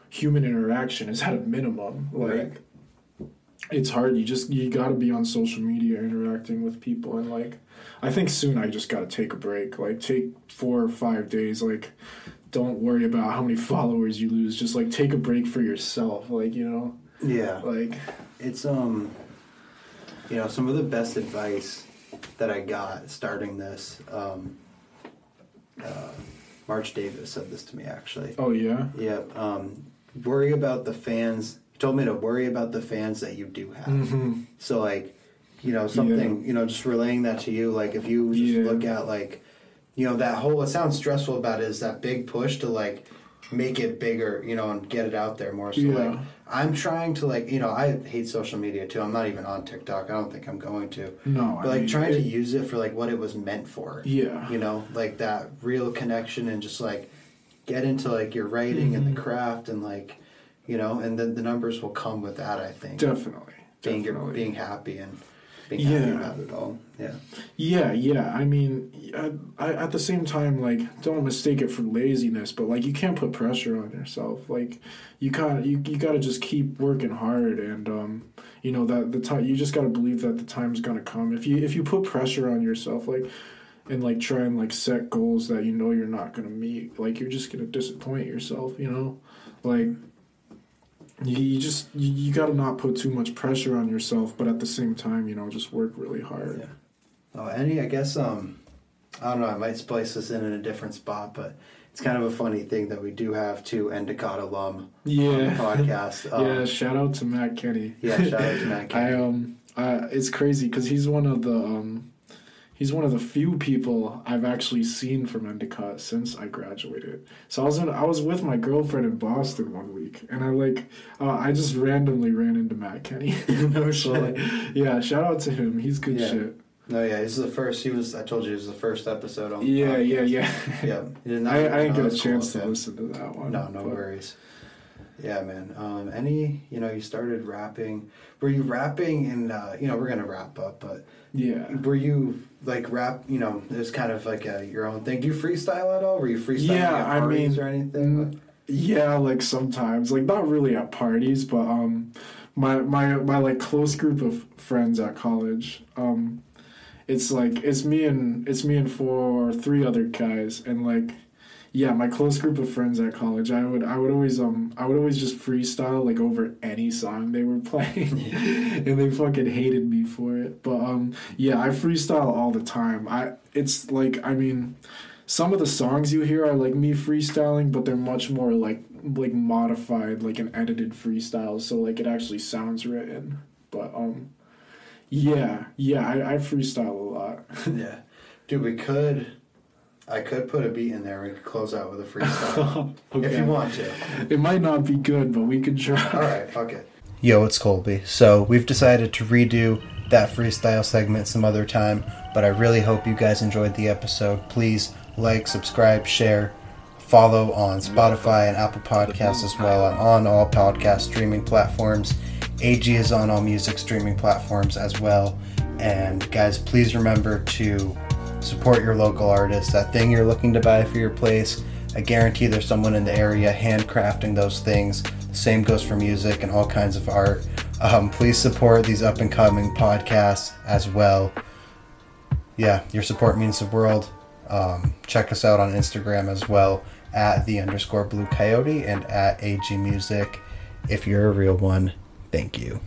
human interaction is at a minimum. Like Right. it's hard. You just you got to be on social media interacting with people and like I think soon I just got to take a break. Like take 4 or 5 days like don't worry about how many followers you lose. Just like take a break for yourself, like, you know. yeah, Like it's um, you know, some of the best advice that I got starting this. Um, uh, March Davis said this to me actually. oh yeah. Yeah. Um, worry about the fans. He told me to worry about the fans that you do have. Mhm. So like, you know, something, you know, just relaying that to you. Like if you just Yeah. look at like, you know, that whole. What sounds stressful about it is that big push to like make it bigger, you know, and get it out there more. So Yeah. like, I'm trying to like, you know, I hate social media too. I'm not even on TikTok. I don't think I'm going to. No, But I like mean, trying to use it for like what it was meant for. Yeah. You know, like that real connection and just like get into like your writing and Mhm. the craft and like, you know, and then the numbers will come with that. I think Definitely. being Definitely. being happy and being happy Yeah. about it all. Yeah. Yeah, yeah. I mean, I, I, at the same time, like, don't mistake it for laziness, but like, you can't put pressure on yourself. Like, you kind you you gotta just keep working hard, and um, you know that the time you just gotta believe that the time's gonna come. If you if you put pressure on yourself, like, and like try and like set goals that you know you're not gonna meet, like, you're just gonna disappoint yourself. You know, like. You, you just you, you got to not put too much pressure on yourself but at the same time you know just work really hard Yeah. Oh, any? I guess um, I don't know. I might splice this in in a different spot, but it's kind of a funny thing that we do have two Endicott alum yeah podcast. Um, yeah, shout out to Matt Kenny. yeah. Shout out to Matt. Kenny. I um, uh, it's crazy because he's one of the um, he's one of the few people I've actually seen from Endicott since I graduated. So I was in, I was with my girlfriend in Boston one week, and I like uh, I just randomly ran into Matt Kenny. no so like, yeah, shout out to him. He's good Yeah. shit. No, yeah. This is the first. He was. I told you, it was the first episode on. Yeah, podcast. yeah, yeah. Yeah. He did not- I, I didn't get a that's cool chance to him. listen to that one. No, no but- worries. Yeah, man. Um, any, you know, you started rapping. Were you rapping and, uh, you know, we're gonna wrap up, but Yeah. were you like rap? You know, it was kind of like a, your own thing. Do you freestyle at all? Were you freestyling Yeah, at I parties mean, or anything? Yeah, like sometimes, like not really at parties, but um, my my my like close group of friends at college, um, it's like it's me and it's me and four or three other guys, and like, yeah, my close group of friends at college, I would I would always um I would always just freestyle like over any song they were playing, and they fucking hated me for it. But um, yeah, I freestyle all the time. I it's like I mean some of the songs you hear are like me freestyling, but they're much more like like modified, like an edited freestyle. So like it actually sounds written. But um, yeah, yeah, I, I freestyle a lot. yeah, dude, we could. I could put a beat in there. We could close out with a freestyle if you want to. It might not be good, but we could try. All right, fuck it. Yo, it's Colby. So we've decided to redo that freestyle segment some other time, but I really hope you guys enjoyed the episode. Please like, subscribe, share, follow on Spotify and Apple Podcasts as well. I'm on all podcast streaming platforms. Ayjee is on all music streaming platforms as well. And guys, please remember to support your local artists. That thing you're looking to buy for your place, I guarantee there's someone in the area handcrafting those things. Same goes for music and all kinds of art. Um, please support these up and coming podcasts as well. Yeah, your support means the world. Um, check us out on Instagram as well at the underscore blue coyote and at Ayjee Music. If you're a real one, thank you.